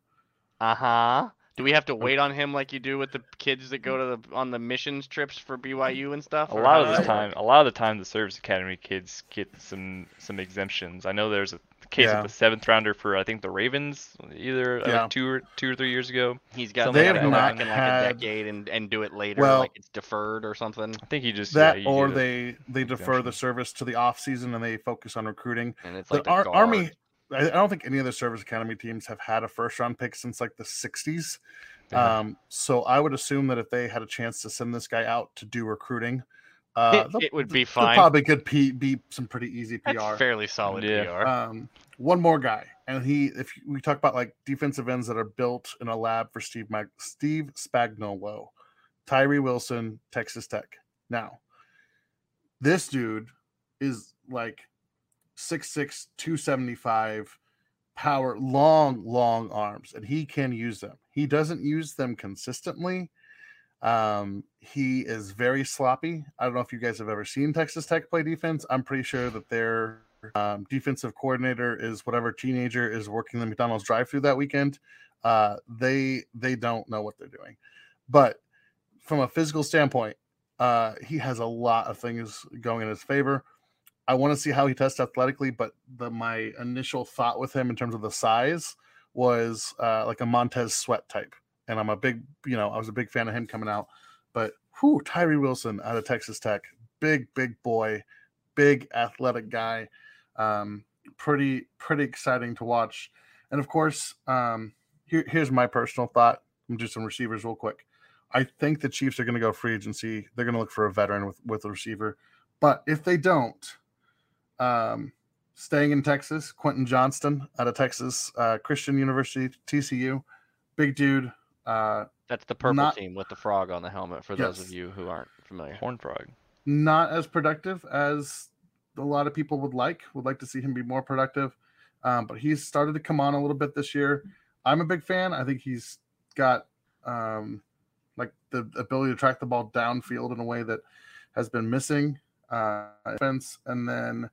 Uh huh. Do we have to wait on him like you do with the kids that go to the on the missions trips for BYU and stuff? A lot of the time, a lot of the time, the service academy kids get some some exemptions. I know there's a case Yeah. of the seventh rounder for I think the Ravens, either uh, two or two or three years ago. He's got They they have gotta go back not in like had- a decade and, and do it later, Well- like it's deferred or something. I think he just That yeah, you or get a- they they defer the service to the off season and they focus on recruiting. And it's like the Ar- Army, I I don't think any of the service academy teams have had a first round pick since like the 60s. Yeah. Um, so I would assume that if they had a chance to send this guy out to do recruiting, uh, It- it would be they'll fine. Probably could P- be some pretty easy PR. That's fairly solid Yeah. PR. Um, one more guy, and he, if we talk about like defensive ends that are built in a lab for Steve Mag- Steve Spagnuolo, Tyree Wilson, Texas Tech. Now, this dude is like 6'6", 275, power, long, long arms, and he can use them. He doesn't use them consistently. Um, he is very sloppy. I don't know if you guys have ever seen Texas Tech play defense. I'm pretty sure that their um, defensive coordinator is whatever teenager is working the McDonald's drive-through that weekend. Uh, they they don't know what they're doing, but from a physical standpoint, uh, he has a lot of things going in his favor. I want to see how he tests athletically, but the my initial thought with him in terms of the size was uh, like a Montez Sweat type, and I'm a big, you know, I was a big fan of him coming out. But who Tyree Wilson out of Texas Tech, big, big boy, big athletic guy, um, pretty, pretty exciting to watch. And of course, um, here, here's my personal thought. I'm do some receivers real quick. I think the Chiefs are going to go free agency. They're going to look for a veteran with with a receiver. But if they don't, um, staying in Texas, Quentin Johnston out of Texas uh, Christian University, TCU, big dude. Uh, That's the purple not- team with the frog on the helmet. For those of you who aren't familiar, Horn frog. not as productive as a lot of people would like. Would like to see him be more productive. Um, but he's started to come on a little bit this year. I'm a big fan. I think he's got um, like the ability to track the ball downfield in a way that has been missing. Uh, defense, and then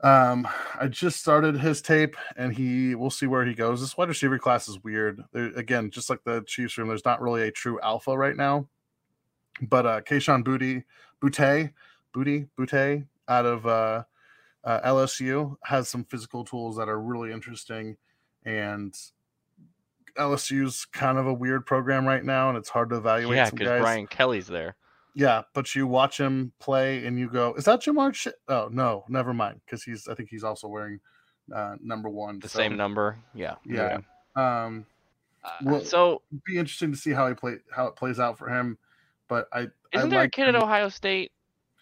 um, I just started his tape, and he we'll see where he goes. This wide receiver class is weird. There, again, just like the Chiefs room, there's not really a true alpha right now. But uh, Kayshon Booty, Boutte, Booty, Boutte out of uh, uh, LSU has some physical tools that are really interesting, and LSU's kind of a weird program right now, and it's hard to evaluate yeah, because. Brian Kelly's there. Yeah, but you watch him play and you go, "Is that Ja'Marr?" Sh-? Oh no, never mind, because he's I think he's also wearing uh, number one. The so, same number. Yeah. Yeah. Um, Uh, Well- so be interesting to see how he play how it plays out for him. But I I isn't there like a kid at. Ohio State?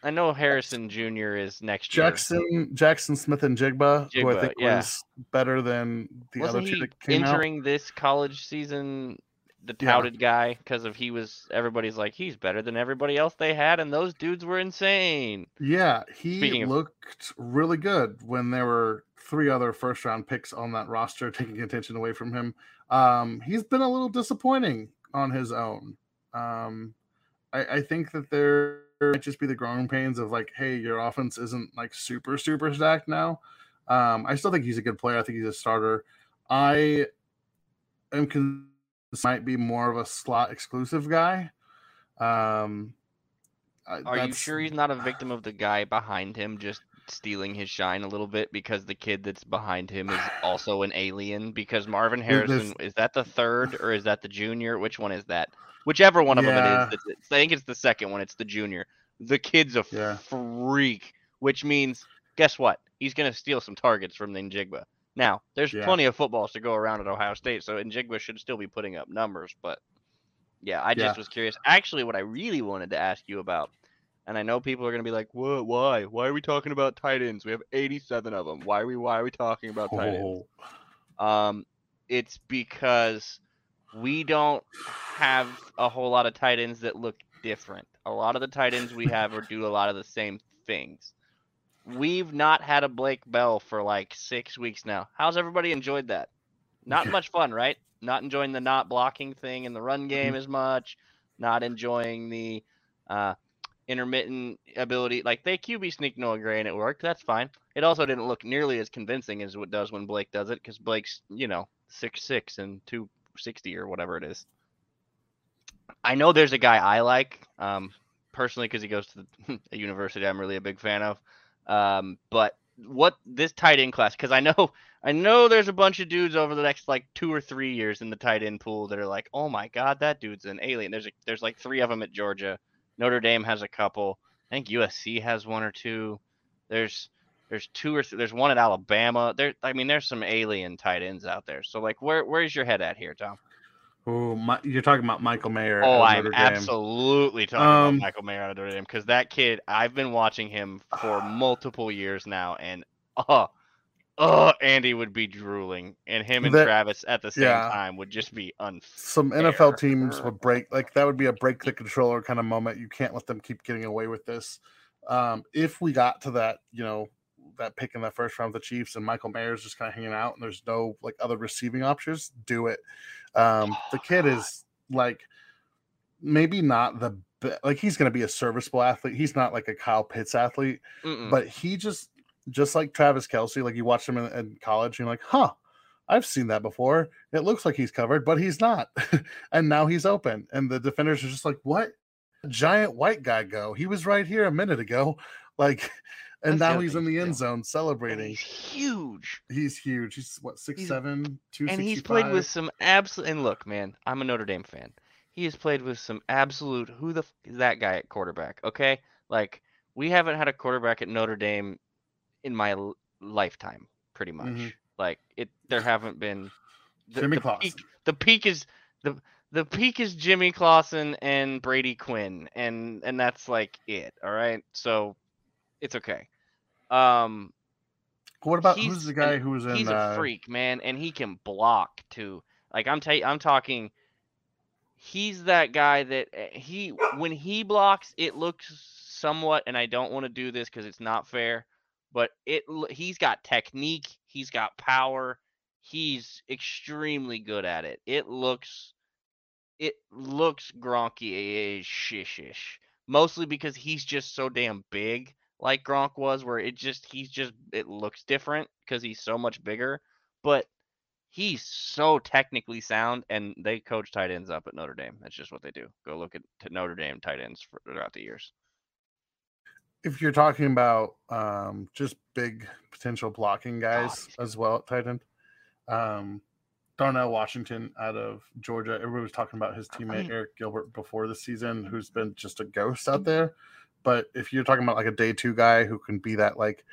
I know Harrison Jr. is next year. Jackson Jaxon Smith-Njigba, who I think yeah. was better than the Wasn't other two that came out. entering this college season the Yeah. touted guy because of he was everybody's like he's better than everybody else they had, and those dudes were insane. Yeah, he Speaking of- looked really good when there were three other first round picks on that roster taking attention away from him. Um, he's been a little disappointing on his own. Um, I, I think that there might just be the growing pains of like, hey, your offense isn't like super, super stacked now. Um, I still think he's a good player. I think he's a starter. I am con- this might be more of a slot exclusive guy. Um, Are you sure he's not a victim of the guy behind him just stealing his shine a little bit because the kid that's behind him is also an alien? Because Marvin Harrison is that the third or is that the junior? Which one is that? Whichever one of Yeah. them it is. I think it's the second one. It's the junior. The kid's a Yeah. freak, which means guess what? He's gonna steal some targets from the Njigba. Now, there's Yeah. plenty of footballs to go around at Ohio State, so Njigba should still be putting up numbers. But yeah, I just Yeah. was curious. Actually, what I really wanted to ask you about, and I know people are gonna be like, "What? Why? Why are we talking about tight ends? We have 87 of them. Why are we? Why are we talking about tight ends?" Oh, Um, it's because we don't have a whole lot of tight ends that look different. A lot of the tight ends we have are do a lot of the same things. We've not had a Blake Bell for like six weeks now. How's everybody enjoyed that? Not much fun, right? Not enjoying the not blocking thing in the run game Mm-hmm. as much. Not enjoying the uh, intermittent ability. Like they QB sneak Noah Gray and it worked. That's fine. It also didn't look nearly as convincing as it does when Blake does it because Blake's, you know, six six and 260 or whatever it is. I know there's a guy I like um, personally because he goes to the, a university I'm really a big fan of. Um, but what this tight end class because I know I know there's a bunch of dudes over the next like two or three years in the tight end pool that are like, oh my god, that dude's an alien. There's a, there's like three of them at Georgia. Notre Dame has a couple. I think USC has one or two. There's there's two or th- there's one at Alabama. There, I mean, there's some alien tight ends out there. So like, where where's your head at here, Tom? Oh, my, you're talking about Michael Mayer. Oh, I'm absolutely talking Um, about Michael Mayer out of Notre Dame because that kid, I've been watching him for multiple years now, and oh, oh, Andy would be drooling, and him and That- Travis at the same yeah. time would just be unfair. Some NFL teams would break like that would be a break the controller kind of moment. You can't let them keep getting away with this. Um, if we got to that, you know, that pick in the first round of the Chiefs and Michael Mayer's just kind of hanging out and there's no like other receiving options, do it. Um, the kid is like maybe not the be- like he's going to be a serviceable athlete. He's not like a Kyle Pitts athlete, Mm-mm. but he just just like Travis Kelce, like you watch him in, in college, and you're like, huh, I've seen that before. It looks like he's covered, but he's not. and now he's open. And the defenders are just like, what? Giant white guy go. He was right here a minute ago. Like, and That's now he's in the end zone celebrating. he's huge, He's huge. He's what, six He's- seven, two and he's played with some absolute. And look, man, I'm a Notre Dame fan. He has played with some absolute. Who the f- is that guy at quarterback? Okay, like we haven't had a quarterback at Notre Dame in my l- lifetime, pretty much. Mhm. Like it, there haven't been. The, Jimmy the Clausen. peak, the peak is the the peak is Jimmy Clausen and Brady Quinn, and and that's like it. All right, so it's okay. Um, What about who's the guy an- who was in he's uh, a freak, man, and he can block too. Like I'm ta- I'm talking. He's that guy that uh, he when he blocks, it looks somewhat, and I don't want to do this because it's not fair, but it he's got technique, he's got power, he's extremely good at it. It looks, it looks Gronky shish mostly because he's just so damn big like Gronk was where it just he's just it looks different because he's so much bigger but he's so technically sound and they coach tight ends up at Notre Dame. That's just what they do. Go look at t- Notre Dame tight ends for, throughout the years. If you're talking about um, just big potential blocking guys he's as well at tight end, um, Darnell Washington out of Georgia. Everybody was talking about his teammate mean- Arik Gilbert before the season, who's been just a ghost out there. But if you're talking about like a day two guy who can be that, like,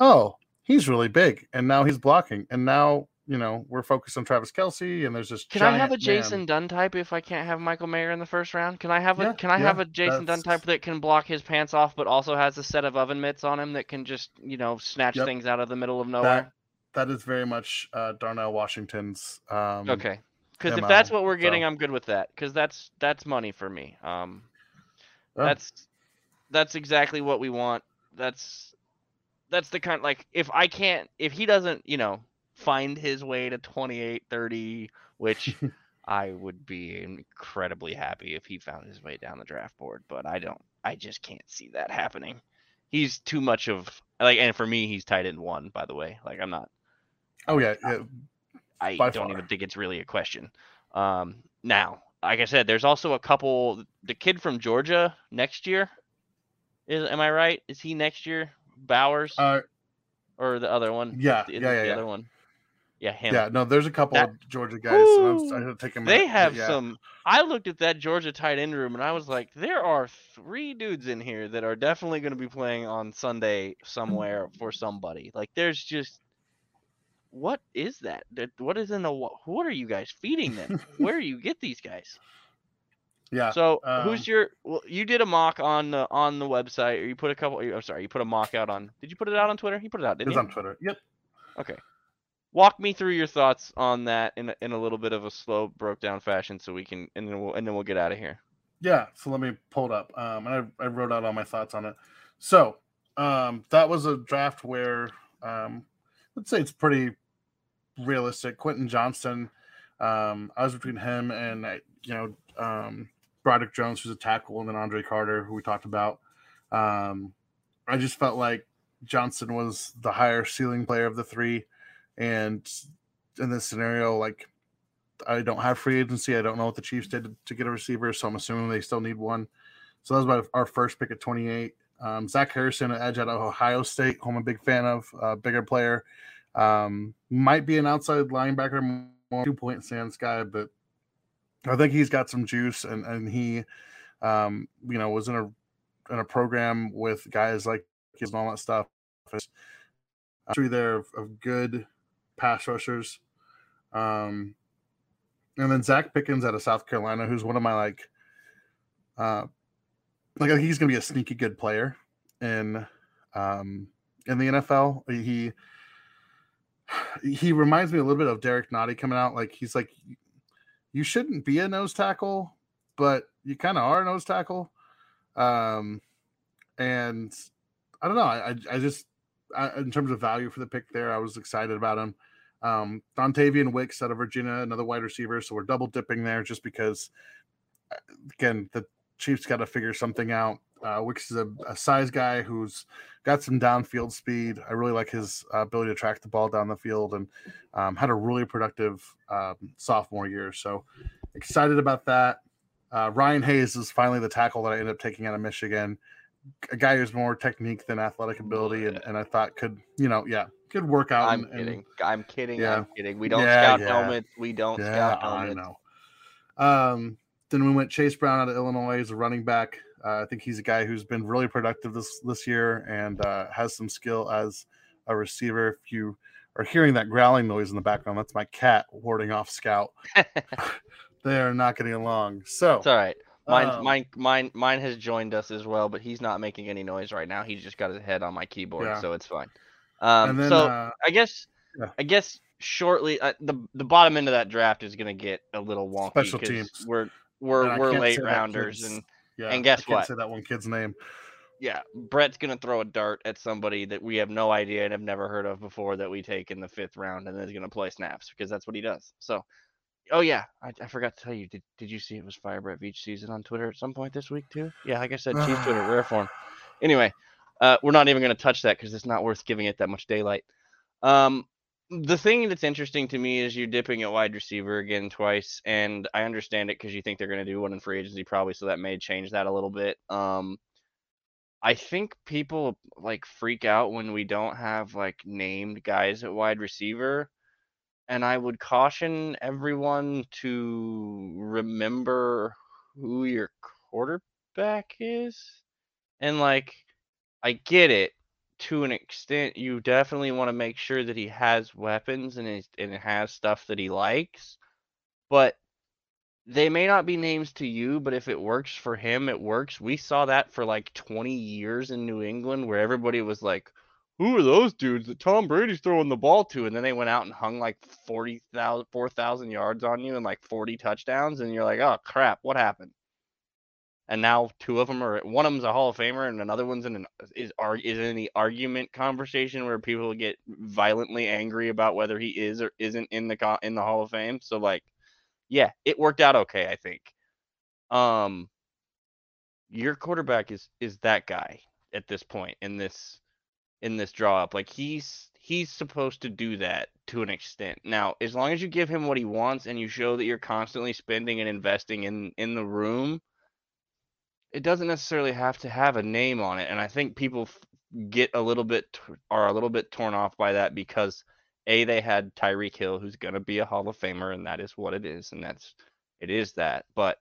oh, he's really big, and now he's blocking, and now you know we're focused on Travis Kelce, and there's this. can I have a Jason man. Dunn type if I can't have Michael Mayer in the first round can I have a Yeah, can I yeah, have a Jason Dunn type that can block his pants off but also has a set of oven mitts on him that can just you know snatch Yep. things out of the middle of nowhere That that is very much uh, Darnell Washington's. Um, Okay. Because if that's what we're getting, so- I'm good with that. Because that's that's money for me. Um, Well, that's that's exactly what we want. That's that's the kind like if I can't if he doesn't you know find his way to 28 30 which I would be incredibly happy if he found his way down the draft board but I don't I just can't see that happening he's too much of like and for me he's tight end one by the way like I'm not oh yeah, yeah. I By don't far. even think it's really a question. Um, now, like I said, there's also a couple. The kid from Georgia next year, is am I right? Is he next year? Bowers Uh, or the other one? yeah, it yeah, yeah, the yeah. other one. Yeah, him. yeah. No, there's a couple That- of Georgia guys. So I was- I Woo! to take a They but have yeah. some. I looked at that Georgia tight end room and I was like, there are three dudes in here that are definitely going to be playing on Sunday somewhere for somebody. Like, there's just. What is that? What is in the? What are you guys feeding them? Where do you get these guys? Yeah. So um, who's your? Well, you did a mock on the on the website, or you put a couple. I'm sorry, you put a mock out on. Did you put it out on Twitter? You put it out, It didn't was you? on Twitter. Yep. Okay. Walk me through your thoughts on that in a, in a little bit of a slow, broke down fashion, so we can, and then we'll and then we'll get out of here. Yeah, so let me pull it up. Um, and I, I wrote out all my thoughts on it. So um, that was a draft where um, let's say it's pretty realistic. Quentin Johnston, um, I was between him and you know um, Broderick Jones, who's a tackle, and then Andre Carter, who we talked about. Um, I just felt like Johnston was the higher ceiling player of the three, and in this scenario, like I don't have free agency. I don't know what the Chiefs did to, get a receiver, so I'm assuming they still need one. So that was our first pick at 28. Um, Zach Harrison, an edge out of Ohio State, who I'm a big fan of, bigger player. Um, might be an outside linebacker, more two point stance guy, but I think he's got some juice, and and he, um, you know, was in a in a program with guys like and all that stuff. It's Three there of, of good pass rushers. Um, and then Zacch Pickens out of South Carolina, who's one of my like, uh, like he's gonna be a sneaky good player in, um, in the NFL. He he reminds me a little bit of Derrick Nnadi coming out. Like he's like, you shouldn't be a nose tackle, but you kind of are a nose tackle. Um, and I don't know. I I, just I, in terms of value for the pick there, I was excited about him. Um, Dontayvion Wicks out of Virginia, another wide receiver. So we're double dipping there just because, uh, again, the Chiefs got to figure something out. Uh, Wicks is a, a size guy who's got some downfield speed. I really like his uh, ability to track the ball down the field and um, had a really productive um, sophomore year. So excited about that. Uh, Ryan Hayes is finally the tackle that I ended up taking out of Michigan. A guy who's more technique than athletic ability, and, and I thought could, you know, yeah, could work out. I'm and- and- kidding. I'm kidding. yeah. I'm kidding. We don't Yeah, scout yeah. helmets. We don't Yeah, scout I know. Um, then we went Chase Brown out of Illinois as a running back. Uh, I think he's a guy who's been really productive this this year and uh, has some skill as a receiver. If you are hearing that growling noise in the background, that's my cat warding off Scout. they are not getting along. So It's all right. Mine, Um, mine, mine, mine has joined us as well, but he's not making any noise right now. He's just got his head on my keyboard, Yeah. so it's fine. Um, then so uh, I guess, yeah. I guess shortly, uh, the the bottom end of that draft is gonna get a little wonky Special teams. we're we're we're late rounders, and yeah, and guess I can't what? Say that one kid's name. yeah, Brett's gonna throw a dart at somebody that we have no idea and have never heard of before that we take in the fifth round, and then is gonna play snaps because that's what he does. So, oh yeah, I, I forgot to tell you. Did Did you see it was Fire Brett Veach season on Twitter at some point this week too? Yeah, like I said, Chief Twitter rare form. Anyway, uh, we're not even gonna touch that because it's not worth giving it that much daylight. Um, the thing that's interesting to me is you're dipping at wide receiver again twice, and I understand it because you think they're going to do one in free agency probably, so that may change that a little bit. Um, I think people like freak out when we don't have like named guys at wide receiver, and I would caution everyone to remember who your quarterback is, and like I get it to an extent, you definitely want to make sure that he has weapons and is, and has stuff that he likes. But they may not be names to you, but if it works for him, it works. We saw that for like 20 years in New England where everybody was like, who are those dudes that Tom Brady's throwing the ball to? And then they went out and hung like 40,000, 4,000 yards on you and like 40 touchdowns. And you're like, oh crap, what happened? And now two of them are one of them's a Hall of Famer and another one's in an is is in the argument conversation where people get violently angry about whether he is or isn't in the in the Hall of Fame. So like, yeah, it worked out okay, I think. Um, your quarterback is is that guy at this point in this in this draw up. Like he's he's supposed to do that to an extent. Now, as long as you give him what he wants and you show that you're constantly spending and investing in in the room, it doesn't necessarily have to have a name on it. And I think people f- get a little bit are a little bit torn off by that because a they had Tyreek Hill, who's going to be a Hall of Famer, and that is what it is, and that's it is that. But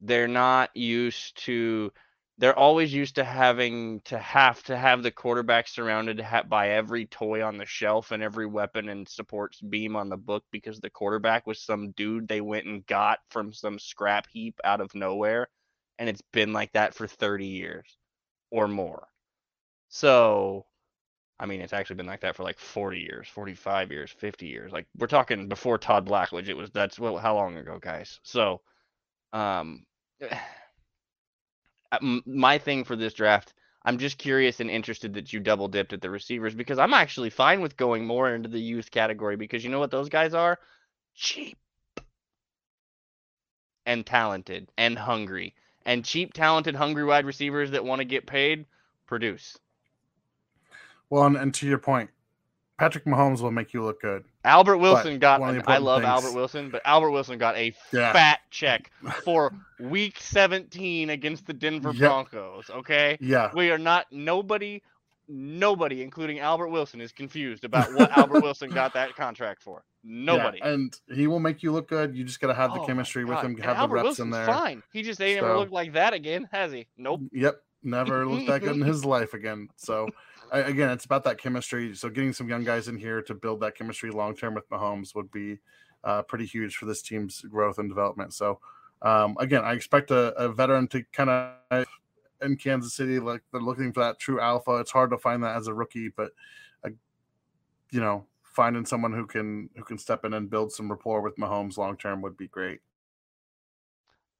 they're not used to they're always used to having to have to have the quarterback surrounded by every toy on the shelf and every weapon and supports beam on the book because the quarterback was some dude they went and got from some scrap heap out of nowhere and it's been like that for 30 years or more so i mean it's actually been like that for like 40 years 45 years 50 years like we're talking before todd blackledge it was that's what how long ago guys so um my thing for this draft, I'm just curious and interested that you double dipped at the receivers because I'm actually fine with going more into the youth category because you know what those guys are? Cheap and talented and hungry. And cheap, talented, hungry wide receivers that want to get paid produce. Well, and, and to your point, Patrick Mahomes will make you look good. Albert Wilson got. I love things- Albert Wilson, but Albert Wilson got a Yeah. fat check for Week 17 against the Denver Yep. Broncos. Okay, Yeah, we are not. Nobody, nobody, including Albert Wilson, is confused about what Albert Wilson got that contract for. yeah, Nobody. and he will make you look good. You just got to have the Oh chemistry with him, And have the Albert reps Wilson's in there. Fine. He just ain't ever So- looked like that again, has he? Nope. Yep, never looked that good in his life again. So I, again, it's about that chemistry. So getting some young guys in here to build that chemistry long term with Mahomes would be uh, pretty huge for this team's growth and development. So um, again, I expect a, a veteran to kind of in Kansas City, like they're looking for that true alpha. It's hard to find that as a rookie, but uh, you know, finding someone who can who can step in and build some rapport with Mahomes long term would be great.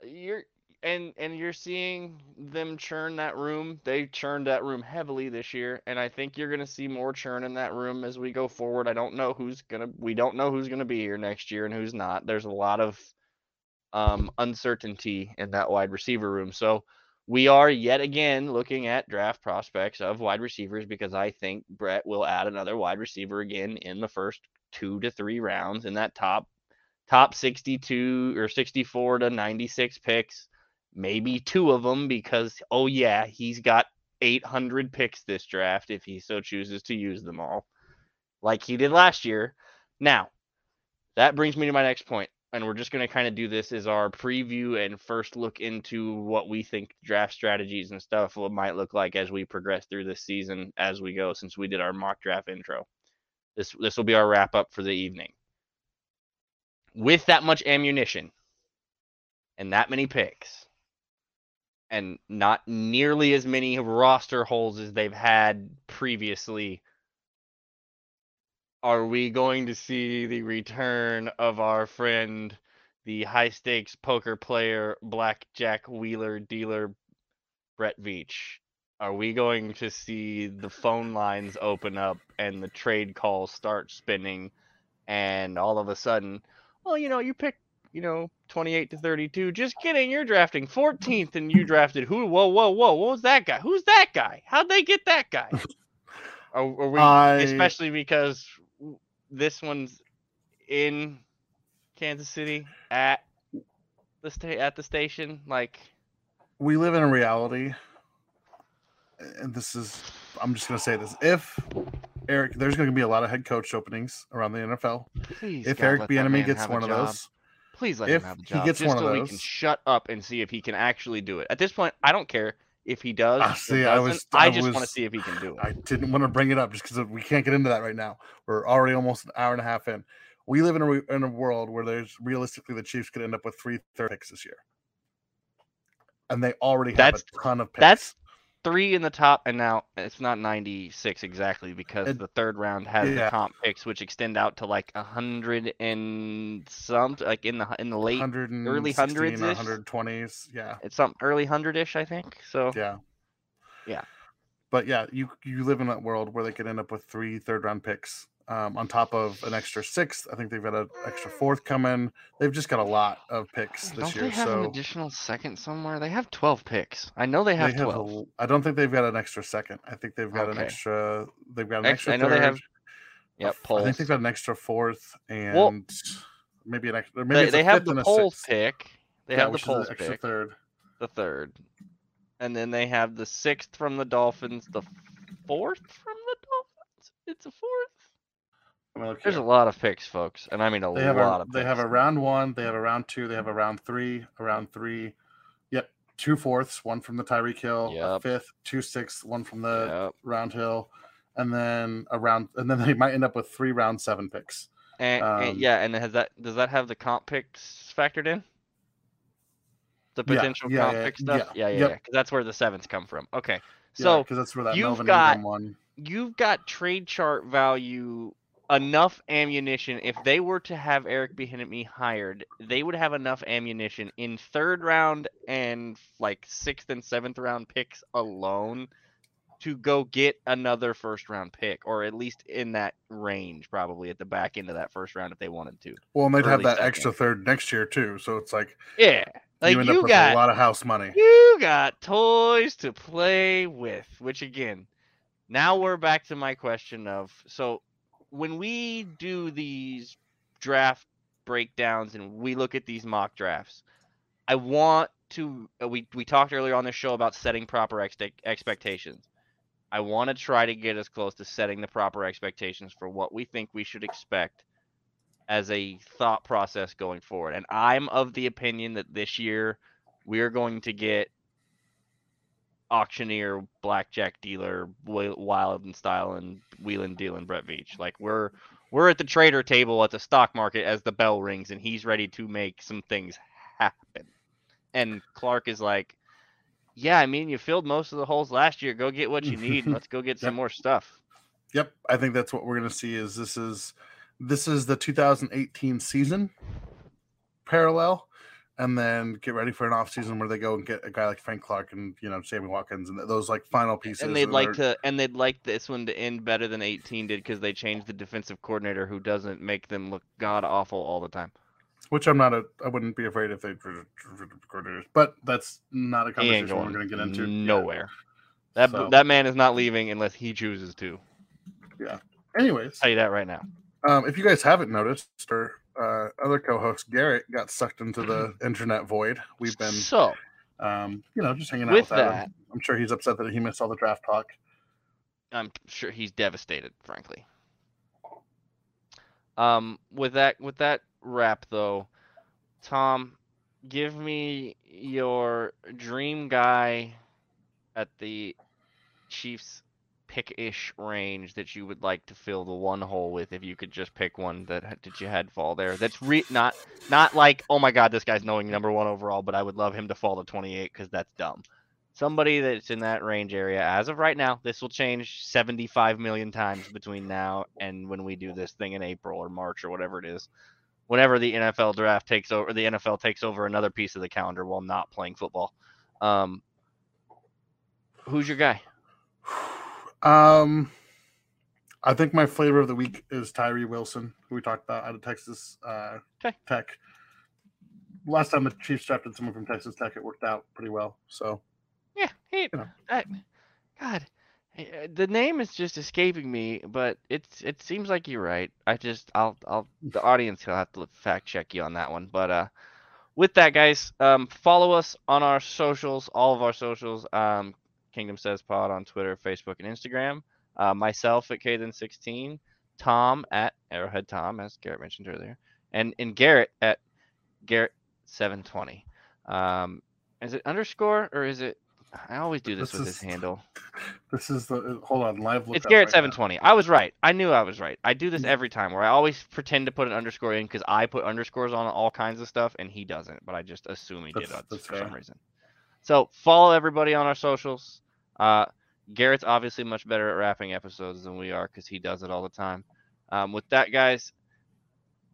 You're and and you're seeing them churn that room. They churned that room heavily this year, and I think you're gonna see more churn in that room as we go forward. I don't know who's gonna we don't know who's gonna be here next year and who's not. There's a lot of um uncertainty in that wide receiver room. So we are yet again looking at draft prospects of wide receivers because I think Brett will add another wide receiver again in the first two to three rounds in that top top 62 or 64 to 96 picks maybe two of them because oh yeah he's got 800 picks this draft if he so chooses to use them all like he did last year. Now that brings me to my next point and we're just going to kind of do this as our preview and first look into what we think draft strategies and stuff might look like as we progress through this season as we go since we did our mock draft intro. This this will be our wrap up for the evening. With that much ammunition and that many picks and not nearly as many roster holes as they've had previously are we going to see the return of our friend the high stakes poker player blackjack wheeler dealer Brett Veach are we going to see the phone lines open up and the trade calls start spinning and all of a sudden well, you know, you picked, you know, 28 to 32. Just kidding. You're drafting 14th and you drafted who? Whoa, whoa, whoa. What was that guy? Who's that guy? How'd they get that guy? are, are we, I- especially because this one's in Kansas City at the sta- at the station? Like, we live in a reality. And this is i'm just going to say this. If eric there's going to be a lot of head coach openings around the nfl please, if God, eric let that Bieniemy gets one of those Please let If him have a he gets just one of so we can those- shut up and see if he can actually do it. At this point, I don't care if he does. Ah, or see, I was- I I just want to see if he can do it. i didn't want to bring it up just because we can't get into that right now we're already almost an hour and a half in we live in a, in a world where there's realistically the chiefs could end up with three third picks this year and they already have That's- a ton of picks that's three in the top, and now it's not 96 exactly because It- the third round has the comp picks, which extend out to like a hundred and some, like in the in the late, 116 hundreds or ish? 120s. Yeah. it's some early hundred-ish, I think. So Yeah. Yeah. But yeah, you you live in that world where they could end up with three third round picks um, on top of an extra sixth. I think they've got an extra fourth coming. They've just got a lot of picks this don't year. they have an so additional second somewhere? They have 12 picks. I know they they have have 12. a, I don't think they've got an extra second. I think they've got an extra. They've got an Actually, extra. I know they have- third, Yep, f- I think they've got an extra fourth and Well, maybe an extra. Maybe They, they have the Poles pick. They Yeah, have the which is Poles extra pick, third. the third, and then they have the sixth from the Dolphins, the fourth from the Dolphins. It's a fourth. Let me look There's here. a lot of picks, folks, and I mean a They lot a of. they have a round one, they have a round two, they have a round three, a round three. Yep, two fourths, one from the Tyreek Hill, a fifth, two sixths, one from the Yep. round hill, and then a round, and then they might end up with three round seven picks. And, and- um, yeah, and has that does that have the comp picks factored in? The potential yeah, comp yeah, pick stuff. yeah, Yeah, yeah, yep. Because that's where the sevens come from. Okay, So because that's where that you've Melvin got- one. you've got trade chart value enough ammunition. If they were to have Eric Bieniemy hired, they would have enough ammunition in third round and like sixth and seventh round picks alone to go get another first round pick, or at least in that range, probably at the back end of that first round if they wanted to. Well, and they'd have that second. extra third next year too. So it's like Yeah, like you end you, up with got a lot of house money. you got toys to play with, which again, now we're back to my question of so when we do these draft breakdowns and we look at these mock drafts, I want to uh, we we talked earlier on the show about setting proper expe- expectations. I want to try to get as close to setting the proper expectations for what we think we should expect as a thought process going forward. And I'm of the opinion that this year we're going to get auctioneer, blackjack dealer, wild and style and wheeling dealing Brett Veach. Like we're we're at the trader table at the stock market as the bell rings and he's ready to make some things happen. And Clark is like, Yeah, I mean you filled most of the holes last year. Go get what you need let's go get some more stuff. Yep, I think that's what we're going to see. Is this is this is the 2018 season parallel, and then get ready for an off season where they go and get a guy like Frank Clark and you know Sammy Watkins and those like final pieces. and they'd like to and they'd like this one to end better than 18 did because they changed the defensive coordinator who doesn't make them look god awful all the time. which I'm not a. I wouldn't be afraid if they coordinators, but that's not a conversation we're going going to get into. Nowhere. That So- that man is not leaving unless he chooses to. Yeah. Anyways, tell you that right now. um, if you guys haven't noticed, our uh, other co-host Garrett got sucked into the internet void. We've been, so um, you know, just hanging out with with Adam. that, I'm sure he's upset that he missed all the draft talk. I'm sure he's devastated, frankly. Um, with that with that wrap though, Tom, give me your dream guy at the Chiefs pick-ish range that you would like to fill the one hole with if you could just pick one that ha- that you had fall there. That's re- not not like oh my god this guy's knowing number one overall, but I would love him to fall to 28 because that's dumb. Somebody that's in that range area as of right now. This will change 75 million times between now and when we do this thing in April or March or whatever it is. Whenever the NFL draft takes over, the NFL takes over another piece of the calendar while not playing football. Um, who's your guy? Um, I think my flavor of the week is Tyree Wilson, who we talked about out of Texas uh, 'Kay. Tech. Last time the Chiefs drafted someone from Texas Tech, it worked out pretty well. So Yeah, he, You know. I, God, eh, the name is just escaping me, but it's it seems like you're right. I just I'll I'll the audience will have to fact check you on that one. But uh, with that, guys, um, follow us on our socials, all of our socials. Um, Kingdom Says Pod on Twitter, Facebook, and Instagram. Uh, myself at Kathan16, Tom at Arrowhead Tom, as Garrett mentioned earlier, and and Garrett at Garrett720. Um, is it underscore or is it? I always do this, This with is- his handle. this is the hold on live. It's Garrett right seven I was right. I knew I was right. I do this Mm. every time where I always pretend to put an underscore in because I put underscores on all kinds of stuff and he doesn't. But I just assume he did That's- it that's for some reason. So follow everybody on our socials. Uh, Garrett's obviously much better at wrapping episodes than we are because he does it all the time. Um, with that, guys,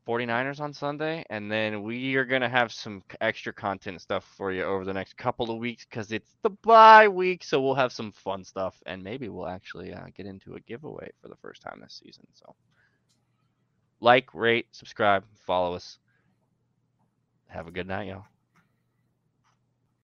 49ers on Sunday, and then we are going to have some extra content stuff for you over the next couple of weeks because it's the bye week. So we'll have some fun stuff, and maybe we'll actually uh, get into a giveaway for the first time this season. So, like, rate, subscribe, follow us. Have a good night, y'all.